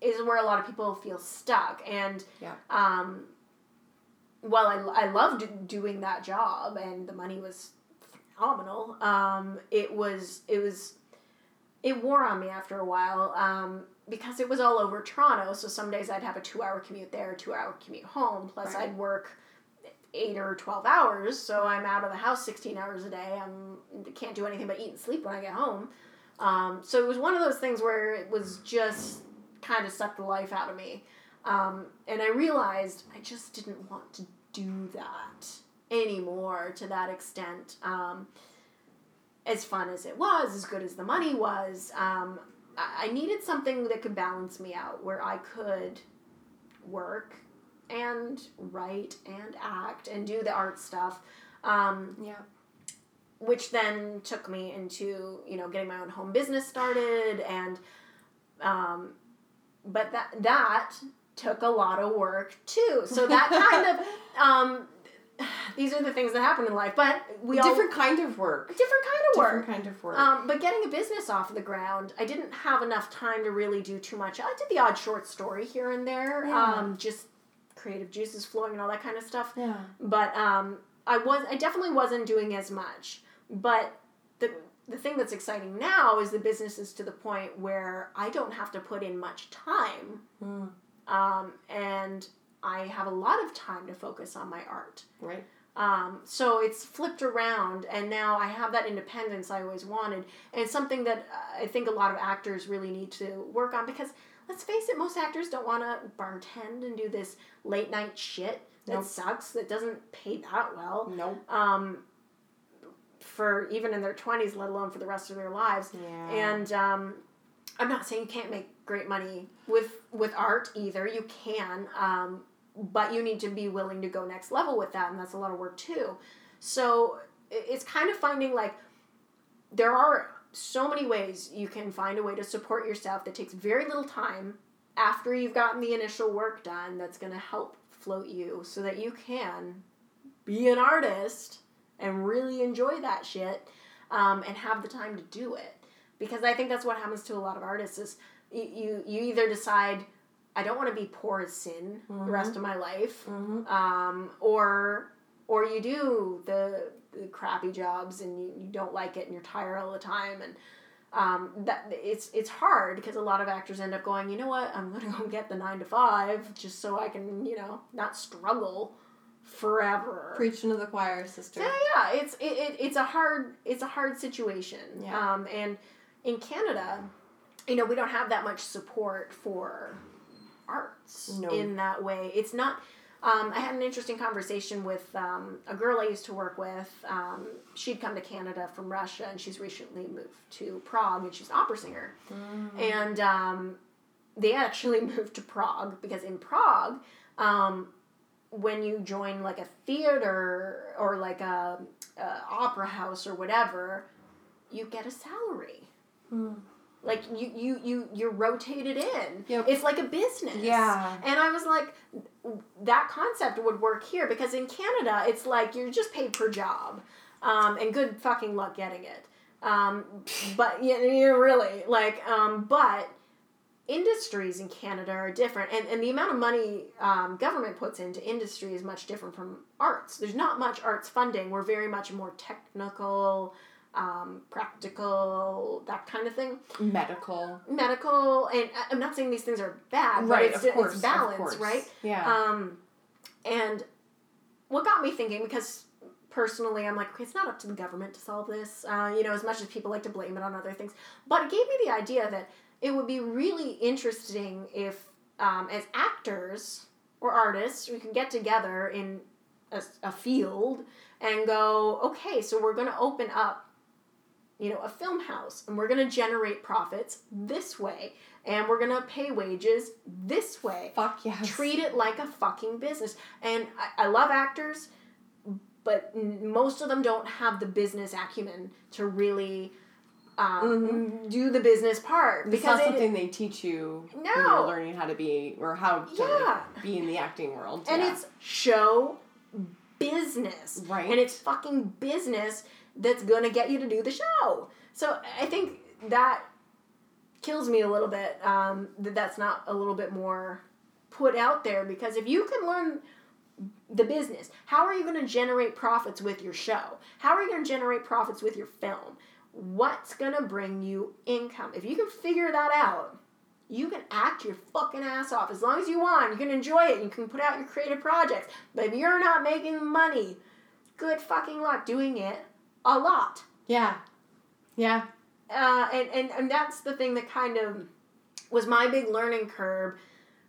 is where a lot of people feel stuck. And Yeah. um, while I, I loved doing that job and the money was phenomenal, um, it was it was it wore on me after a while um, because it was all over Toronto. So some days I'd have a two hour commute there, two hour commute home. Plus Right. I'd work eight or twelve hours. So I'm out of the house sixteen hours a day. I'm can't do anything but eat and sleep when I get home. Um, so it was one of those things where it was just kind of sucked the life out of me. Um, and I realized I just didn't want to do that anymore to that extent. Um, as fun as it was, as good as the money was, um, I, I needed something that could balance me out where I could work and write and act and do the art stuff. Um, Yeah. which then took me into you know getting my own home business started and um, but that that took a lot of work too so that kind of um, these are the things that happen in life but we all different kind of work. different kind of work Different kind of work. um, but getting a business off the ground, I didn't have enough time to really do too much. I did the odd short story here and there, Yeah. um, just creative juices flowing and all that kind of stuff yeah. but um, I was I definitely wasn't doing as much. But the the thing that's exciting now is the business is to the point where I don't have to put in much time, Mm. um, and I have a lot of time to focus on my art. Right. Um, so it's flipped around, and now I have that independence I always wanted, and it's something that uh, I think a lot of actors really need to work on because let's face it, most actors don't want to bartend and do this late night shit that Nope. sucks that doesn't pay that well. Nope. Um, for even in their twenties, let alone for the rest of their lives. Yeah. And um, I'm not saying you can't make great money with with art either. You can, um, but you need to be willing to go next level with that, and that's a lot of work too. So it's kind of finding like there are so many ways you can find a way to support yourself that takes very little time after you've gotten the initial work done that's going to help float you so that you can be an artist and really enjoy that shit um, and have the time to do it because i think that's what happens to a lot of artists is you, you, either decide i don't want to be poor as sin the rest of my life Mm-hmm. um, or or you do the crappy jobs and you, you don't like it and you're tired all the time and um, that it's it's hard because a lot of actors end up going you know what I'm gonna go get the nine to five just so I can you know not struggle forever Preaching to the choir, sister. yeah, yeah, it's it, it, it's a hard it's a hard situation. Yeah. Um, and in Canada, you know, we don't have that much support for arts No. in that way. It's not. Um, I had an interesting conversation with um, a girl I used to work with. Um, she'd come to Canada from Russia, and she's recently moved to Prague, and she's an opera singer. And um, they actually moved to Prague because in Prague, um, when you join like a theater or like a, a opera house or whatever, you get a salary. Hmm. Like you, you, you, you're rotated in. Yep. It's like a business. Yeah. And I was like, that concept would work here because in Canada, it's like you're just paid per job, um, and good fucking luck getting it. Um, but yeah, yeah, really like, um, but industries in Canada are different, and, and the amount of money um, government puts into industry is much different from arts. There's not much arts funding. We're very much more technical, um, practical, that kind of thing. Medical. Medical, and I- I'm not saying these things are bad, Right, but it's, of course. it's of balance, course. right? Yeah. Um, and what got me thinking, because personally I'm like, okay, it's not up to the government to solve this, uh, you know, as much as people like to blame it on other things. But it gave me the idea that it would be really interesting if, um, as actors or artists, we can get together in a, a field and go, okay, so we're going to open up you know, a film house, and we're going to generate profits this way, and we're going to pay wages this way Fuck yes. treat it like a fucking business. And I, I love actors, but n- most of them don't have the business acumen to really um, do the business part It's not it- something they teach you when No. you're learning how to be or how to Yeah. be in the acting world. and yeah. it's show business, Right. And it's fucking business that's gonna get you to do the show. So I think that kills me a little bit. Um, that that's not a little bit more put out there because if you can learn the business, how are you going to generate profits with your show? How are you going to generate profits with your film? What's going to bring you income? If you can figure that out, you can act your fucking ass off as long as you want. You can enjoy it. You can put out your creative projects. But if you're not making money, good fucking luck doing it a lot. yeah. Yeah. Uh, and, and, and that's the thing that kind of was my big learning curve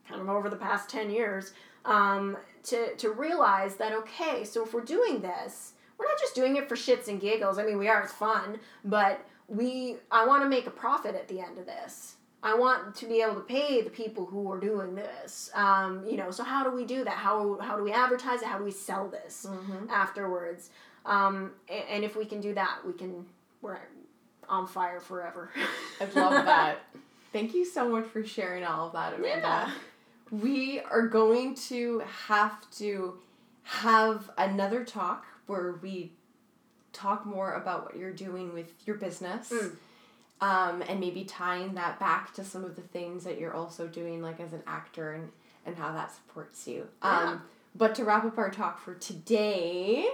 kind of over the past 10 years um, to, to realize that okay so if we're doing this we're not just doing it for shits and giggles i mean we are it's fun but we i want to make a profit at the end of this i want to be able to pay the people who are doing this um, you know so how do we do that how, how do we advertise it how do we sell this Mm-hmm. afterwards um, and, if we can do that we can we're on fire forever I love that. Thank you so much for sharing all of that, Amanda. Yeah. We are going to have to have another talk where we talk more about what you're doing with your business. Mm. Um, and maybe tying that back to some of the things that you're also doing, like as an actor, and, and how that supports you. Yeah. Um, but to wrap up our talk for today,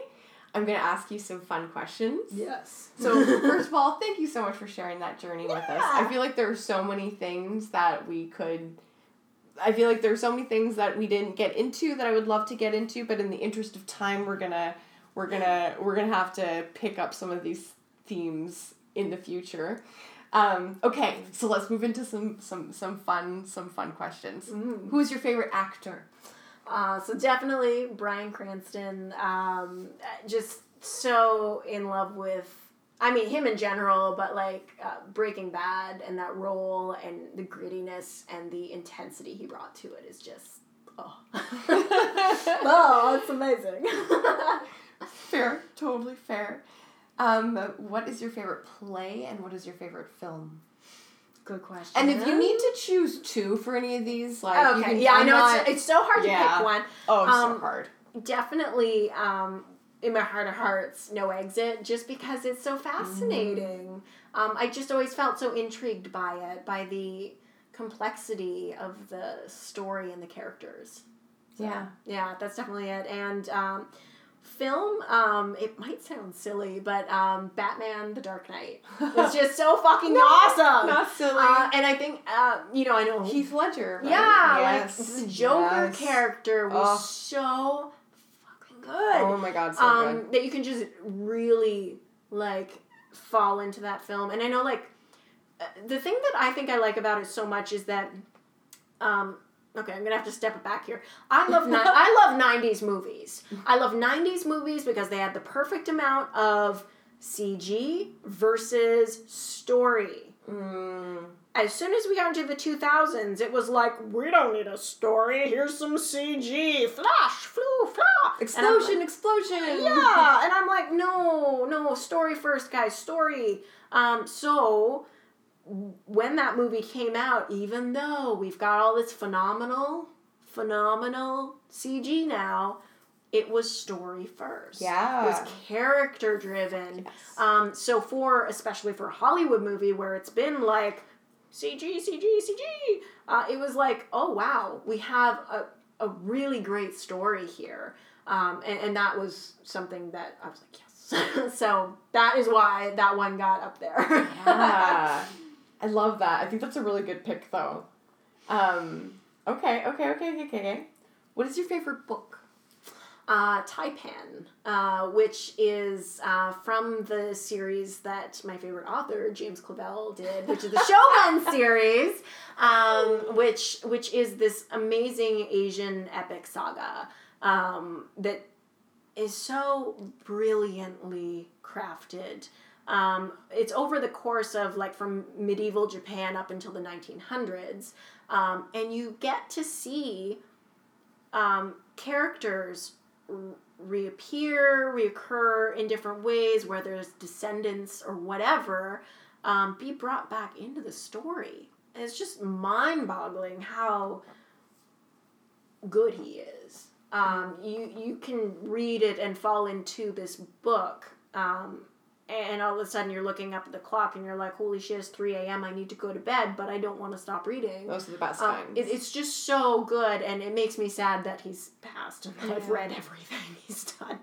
I'm going to ask you some fun questions. yes So, first of all, thank you so much for sharing that journey with us. I feel like there are so many things that we could. I feel like there are so many things that we didn't get into that I would love to get into, but in the interest of time, we're gonna we're gonna we're gonna have to pick up some of these themes in the future. Um, okay, so let's move into some some some fun some fun questions. Mm. Who's your favorite actor? Uh, so definitely Bryan Cranston. Um, just so in love with. I mean him in general, but like uh, Breaking Bad and that role and the grittiness and the intensity he brought to it is just Oh, oh that's amazing. fair, totally fair. Um, what is your favorite play and what is your favorite film? Good question. And if you need to choose two for any of these, like you okay, can- yeah, i know not- it's, it's so hard to pick one. oh, it's um, so hard. Definitely, um, in my heart of hearts, No Exit, just because it's so fascinating. Um, I just always felt so intrigued by it, by the complexity of the story and the characters. Yeah. Yeah, that's definitely it. And um, film, um, it might sound silly, but um, Batman: The Dark Knight was just so fucking awesome. Not silly. Uh, and I think, uh, you know, I know Heath Ledger. right? yeah, Yes. like the Joker yes. character was Oh. so fucking good. Oh my god, so um, good. that you can just really like fall into that film. And I know like uh, the thing that I think I like about it so much is that um okay, I'm to have to step it back here. I love ni- I love 90s movies. I love 90s movies because they had the perfect amount of CG versus story. Mm. As soon as we got into the 2000s, it was like, we don't need a story. Here's some CG. Flash, flew, flash. Explosion, explosion. Yeah, and I'm like, no, no, story first, guys, story. Um, so when that movie came out, even though we've got all this phenomenal, phenomenal CG now, it was story first. Yeah. It was character driven. Yes. Um, so for especially for a Hollywood movie where it's been like CG, CG, CG, uh, it was like, oh wow, we have a, a really great story here. Um, and, and that was something that I was like, yes. so that is why that one got up there. yeah. I love that. I think that's a really good pick, though. Um, okay, okay, okay, okay, okay. What is your favorite book? uh, Tai-Pan, uh, which is uh, from the series that my favorite author James Clavell did, which is the Shogun series, um, which which is this amazing Asian epic saga um, that is so brilliantly crafted. Um, it's over the course of like from medieval Japan up until the 1900s, um, and you get to see um, characters reappear, reoccur in different ways, whether it's descendants or whatever, um, be brought back into the story. And it's just mind boggling how good he is. Um, you, you can read it and fall into this book. And all of a sudden you're looking up at the clock and you're like, holy shit, it's 3 a.m. I need to go to bed, but I don't want to stop reading. Those are the best Um, kinds. it, it's just so good, and it makes me sad that he's passed and that I've read everything he's done.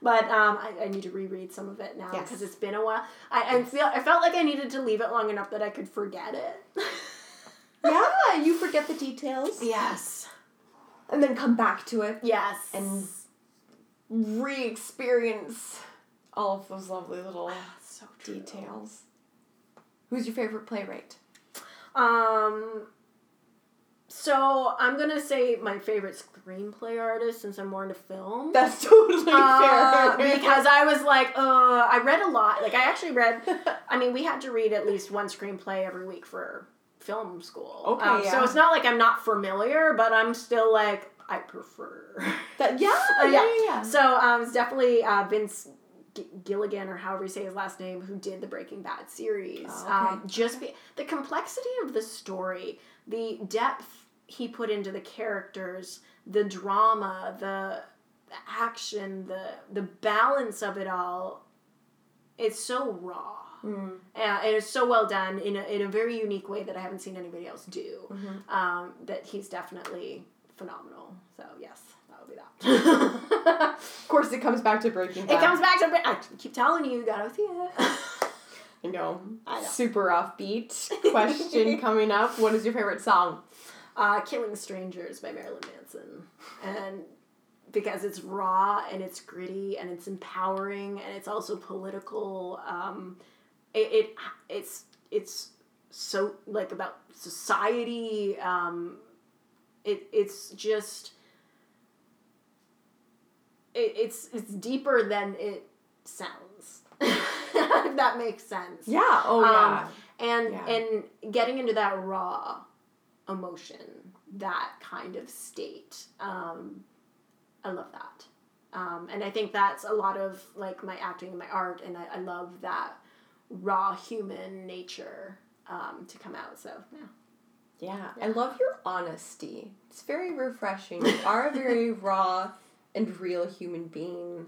But um, I, I need to reread some of it now Yes. because it's been a while. I, I feel I felt like I needed to leave it long enough that I could forget it. yeah, you forget the details. yes. And then come back to it Yes. and re experience all of those lovely little so details. Who's your favorite playwright? Um. So I'm gonna say my favorite screenplay artist since I'm more into film. That's totally Uh, fair. because I was like, uh, I read a lot. Like I actually read. I mean, we had to read at least one screenplay every week for film school. Okay, Um, yeah. So it's not like I'm not familiar, but I'm still like I prefer. that, yeah, Uh, yeah, yeah, yeah. So um, it's definitely uh, Vince G- Gilligan or however you say his last name, who did the Breaking Bad series. Oh, okay. um, just be, the complexity of the story, the depth he put into the characters, the drama, the, the action, the the balance of it all. It's so raw. Mm. Uh, and it's so well done in a, in a very unique way that I haven't seen anybody else do. Mhm. Um, that he's definitely phenomenal. So yes, that would be that. Of course, it comes back to Breaking it comes back to I keep telling you, you gotta see it. You know, I know. super offbeat question coming up. What is your favorite song? uh, "Killing Strangers" by Marilyn Manson, and because it's raw and it's gritty and it's empowering and it's also political. Um, it, it it's it's so like about society. Um, it it's just it, it's it's deeper than it sounds. if that makes sense. Yeah. Oh Um, yeah. and Yeah. and getting into that raw emotion, that kind of state. Um, I love that. Um, and I think that's a lot of like my acting and my art, and I, I love that raw human nature um, to come out. So yeah. Yeah, I love your honesty. It's very refreshing. You are a very raw and real human being.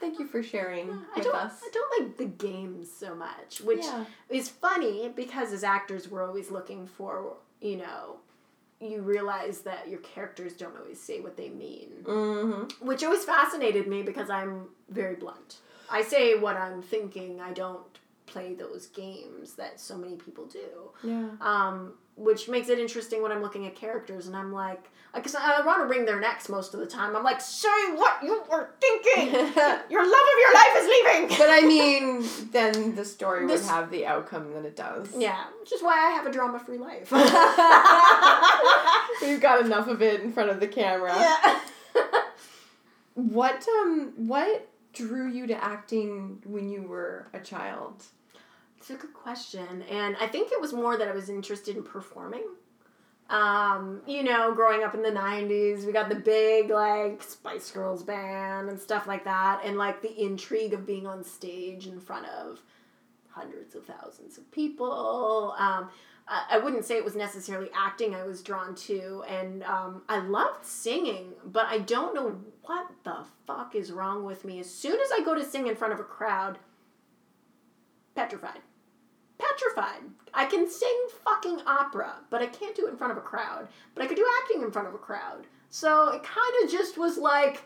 Thank you for sharing I with don't, us. I don't like the games so much, which Yeah. is funny because as actors we're always looking for, you know, you realize that your characters don't always say what they mean, Mm-hmm. which always fascinated me because I'm very blunt. I say what I'm thinking. I don't play those games that so many people do. Yeah. Um, which makes it interesting when I'm looking at characters and I'm like, because I want to wring their necks most of the time. I'm like, say what you were thinking. your love of your life is leaving. But I mean, then the story This- would have the outcome that it does. Yeah, which is why I have a drama free life. We've got enough of it in front of the camera. yeah. What um what drew you to acting when you were a child? It's a good question. And I think it was more that I was interested in performing. Um, you know, growing up in the 90s, we got the big, like, Spice Girls band and stuff like that. And, like, the intrigue of being on stage in front of hundreds of thousands of people. Um, I, wouldn't say it was necessarily acting I was drawn to. And um, I loved singing, but I don't know what the fuck is wrong with me. As soon as I go to sing in front of a crowd, petrified. Petrified. I can sing fucking opera, but I can't do it in front of a crowd. But I could do acting in front of a crowd. So it kind of just was like,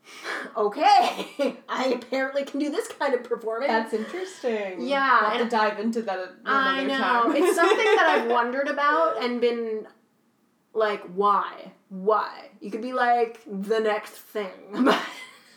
okay, I apparently can do this kind of performance. That's interesting. Yeah, We'll have to and- dive into that another I know. time. it's something that I've wondered about and been like, why? Why? You could be like the next thing.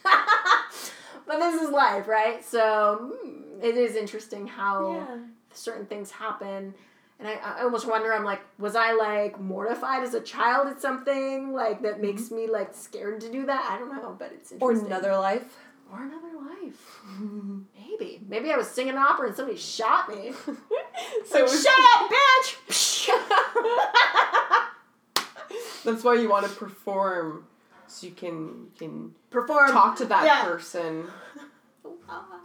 but this is life, right? So hmm, it is interesting how Yeah. Certain things happen. And I, I almost wonder, I'm like, was I like mortified as a child at something like that mm-hmm. makes me like scared to do that? I don't know, but it's Or another life. or another life. Maybe. Maybe I was singing opera and somebody shot me. so was- shut up, bitch! that's why you want to perform so you can you can Perform. talk to that Yeah. person.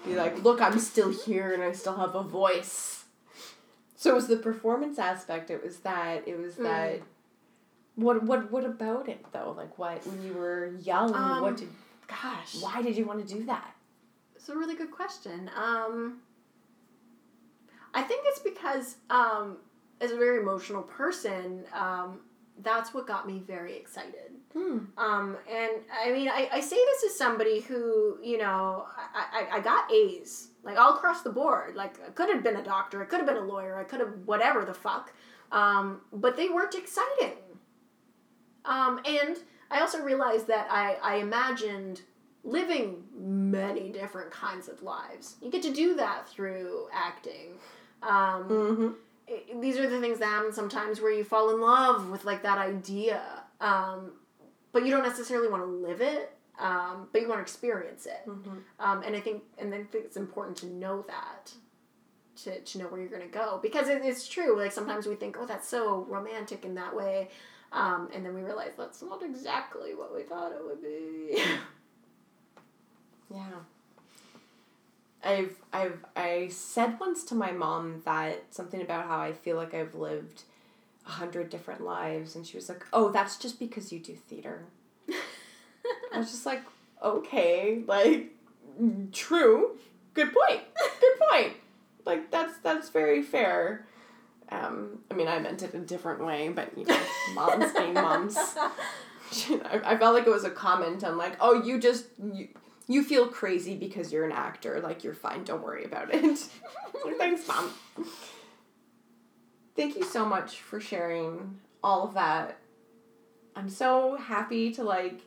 Be like, look, I'm still here and I still have a voice. So it was the performance aspect. It was that. It was Mm. that. What what what about it though? Like what when you were young? Um, what did? Gosh, Why did you want to do that? it's a really good question. Um, I think it's because um, as a very emotional person, um, that's what got me very excited. Hmm. Um, and I mean, I, I say this as somebody who, you know, I, I, I got A's, like all across the board. Like, I could have been a doctor, I could have been a lawyer, I could have whatever the fuck. Um, but they weren't exciting. Um, and I also realized that I, I imagined living many different kinds of lives. You get to do that through acting. Um, Mm-hmm. it- these are the things that happen sometimes where you fall in love with like that idea um, but you don't necessarily want to live it um, but you want to experience it Mm-hmm. um, and i think and i think it's important to know that to, to know where you're going to go because it, it's true like sometimes we think oh that's so romantic in that way um, and then we realize that's not exactly what we thought it would be Yeah. I've I've I said once to my mom that something about how I feel like I've lived a hundred different lives and she was like, Oh, that's just because you do theater. I was just like, Okay, like true. Good point. Good point. Like that's that's very fair. Um, I mean, I meant it a different way, but you know, moms being moms. I, felt like it was a comment on like, oh, you just you, you feel crazy because you're an actor. Like you're fine. Don't worry about it. Thanks, mom. Thank you so much for sharing all of that. I'm so happy to like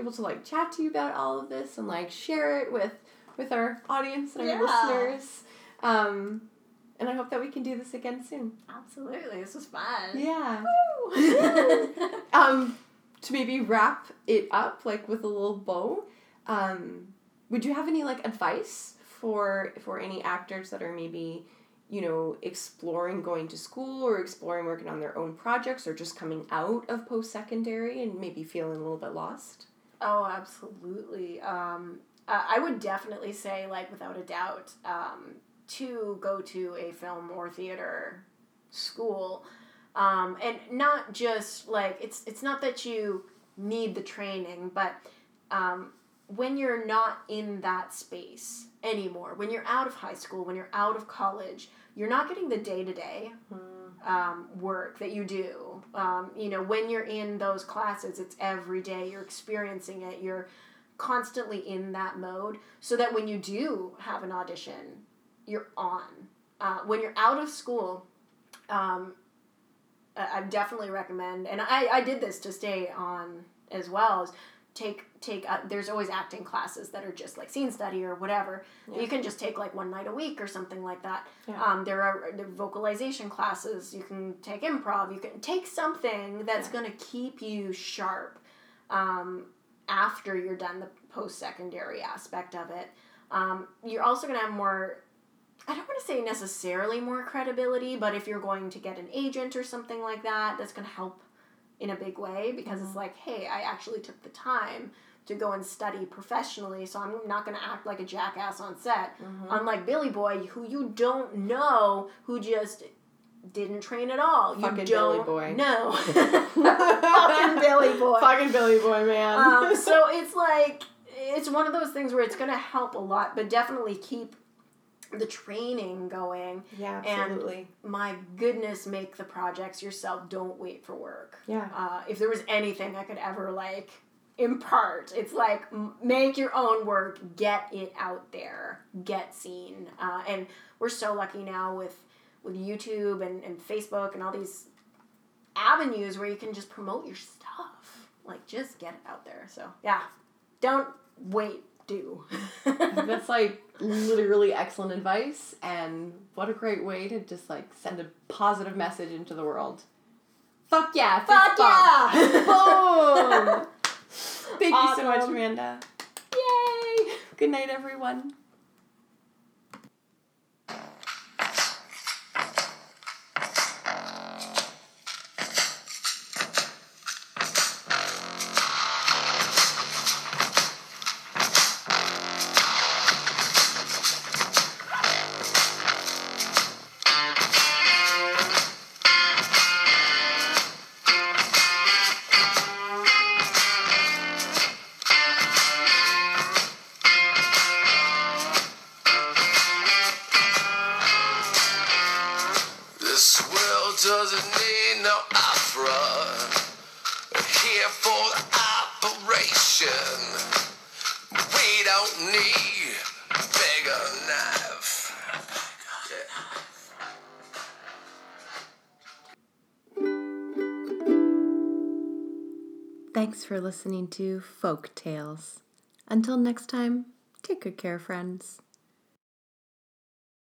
able to like chat to you about all of this and like share it with with our audience and our Yeah. listeners. Um, and I hope that we can do this again soon. absolutely this was fun Yeah. Woo! um, to maybe wrap it up like with a little bow, um, would you have any like advice for for any actors that are maybe you know, exploring going to school or exploring working on their own projects or just coming out of post secondary and maybe feeling a little bit lost? Oh, absolutely. Um, uh, I would definitely say, like, without a doubt, um, to go to a film or theater school. Um, and not just like it's it's not that you need the training, but um, when you're not in that space anymore, when you're out of high school, when you're out of college, you're not getting the day to day work that you do. Um, you know, when you're in those classes, it's every day. You're experiencing it. You're constantly in that mode, so that when you do have an audition, you're on. Uh, when you're out of school, um, I I definitely recommend, and I, I did this to stay on as well. Is take take uh, there's always acting classes that are just like scene study or whatever. That you can just take like one night a week or something like that. Yeah. um, there are there are vocalization classes. You can take improv. You can take something that's Yeah. going to keep you sharp um, after you're done the post-secondary aspect of it. Um, you're also going to have more i don't want to say necessarily more credibility but if you're going to get an agent or something like that that's going to help in a big way because it's like, hey, I actually took the time to go and study professionally, so I'm not going to act like a jackass on set. Unlike Billy Boy, who you don't know, who just didn't train at all. You Fucking Billy don't Boy. know. Fucking Billy Boy. Fucking Billy Boy, man. Um, so it's like it's one of those things where it's going to help a lot, but definitely keep the training going. yeah, and- absolutely. My goodness, make the projects yourself. Don't wait for work. Yeah. Uh, if there was anything I could ever like impart, it's like m- make your own work, get it out there, get seen. Uh, and we're so lucky now with with YouTube and, and Facebook and all these avenues where you can just promote your stuff. Like just get it out there. So yeah, don't wait. Do. That's like literally excellent advice, and what a great way to just like send a positive message into the world. Fuck yeah! Fuck yeah! Boom! Thank you so much, Amanda. Yay! Good night, everyone. Listening to Folk Tales. Until next time, take good care, friends.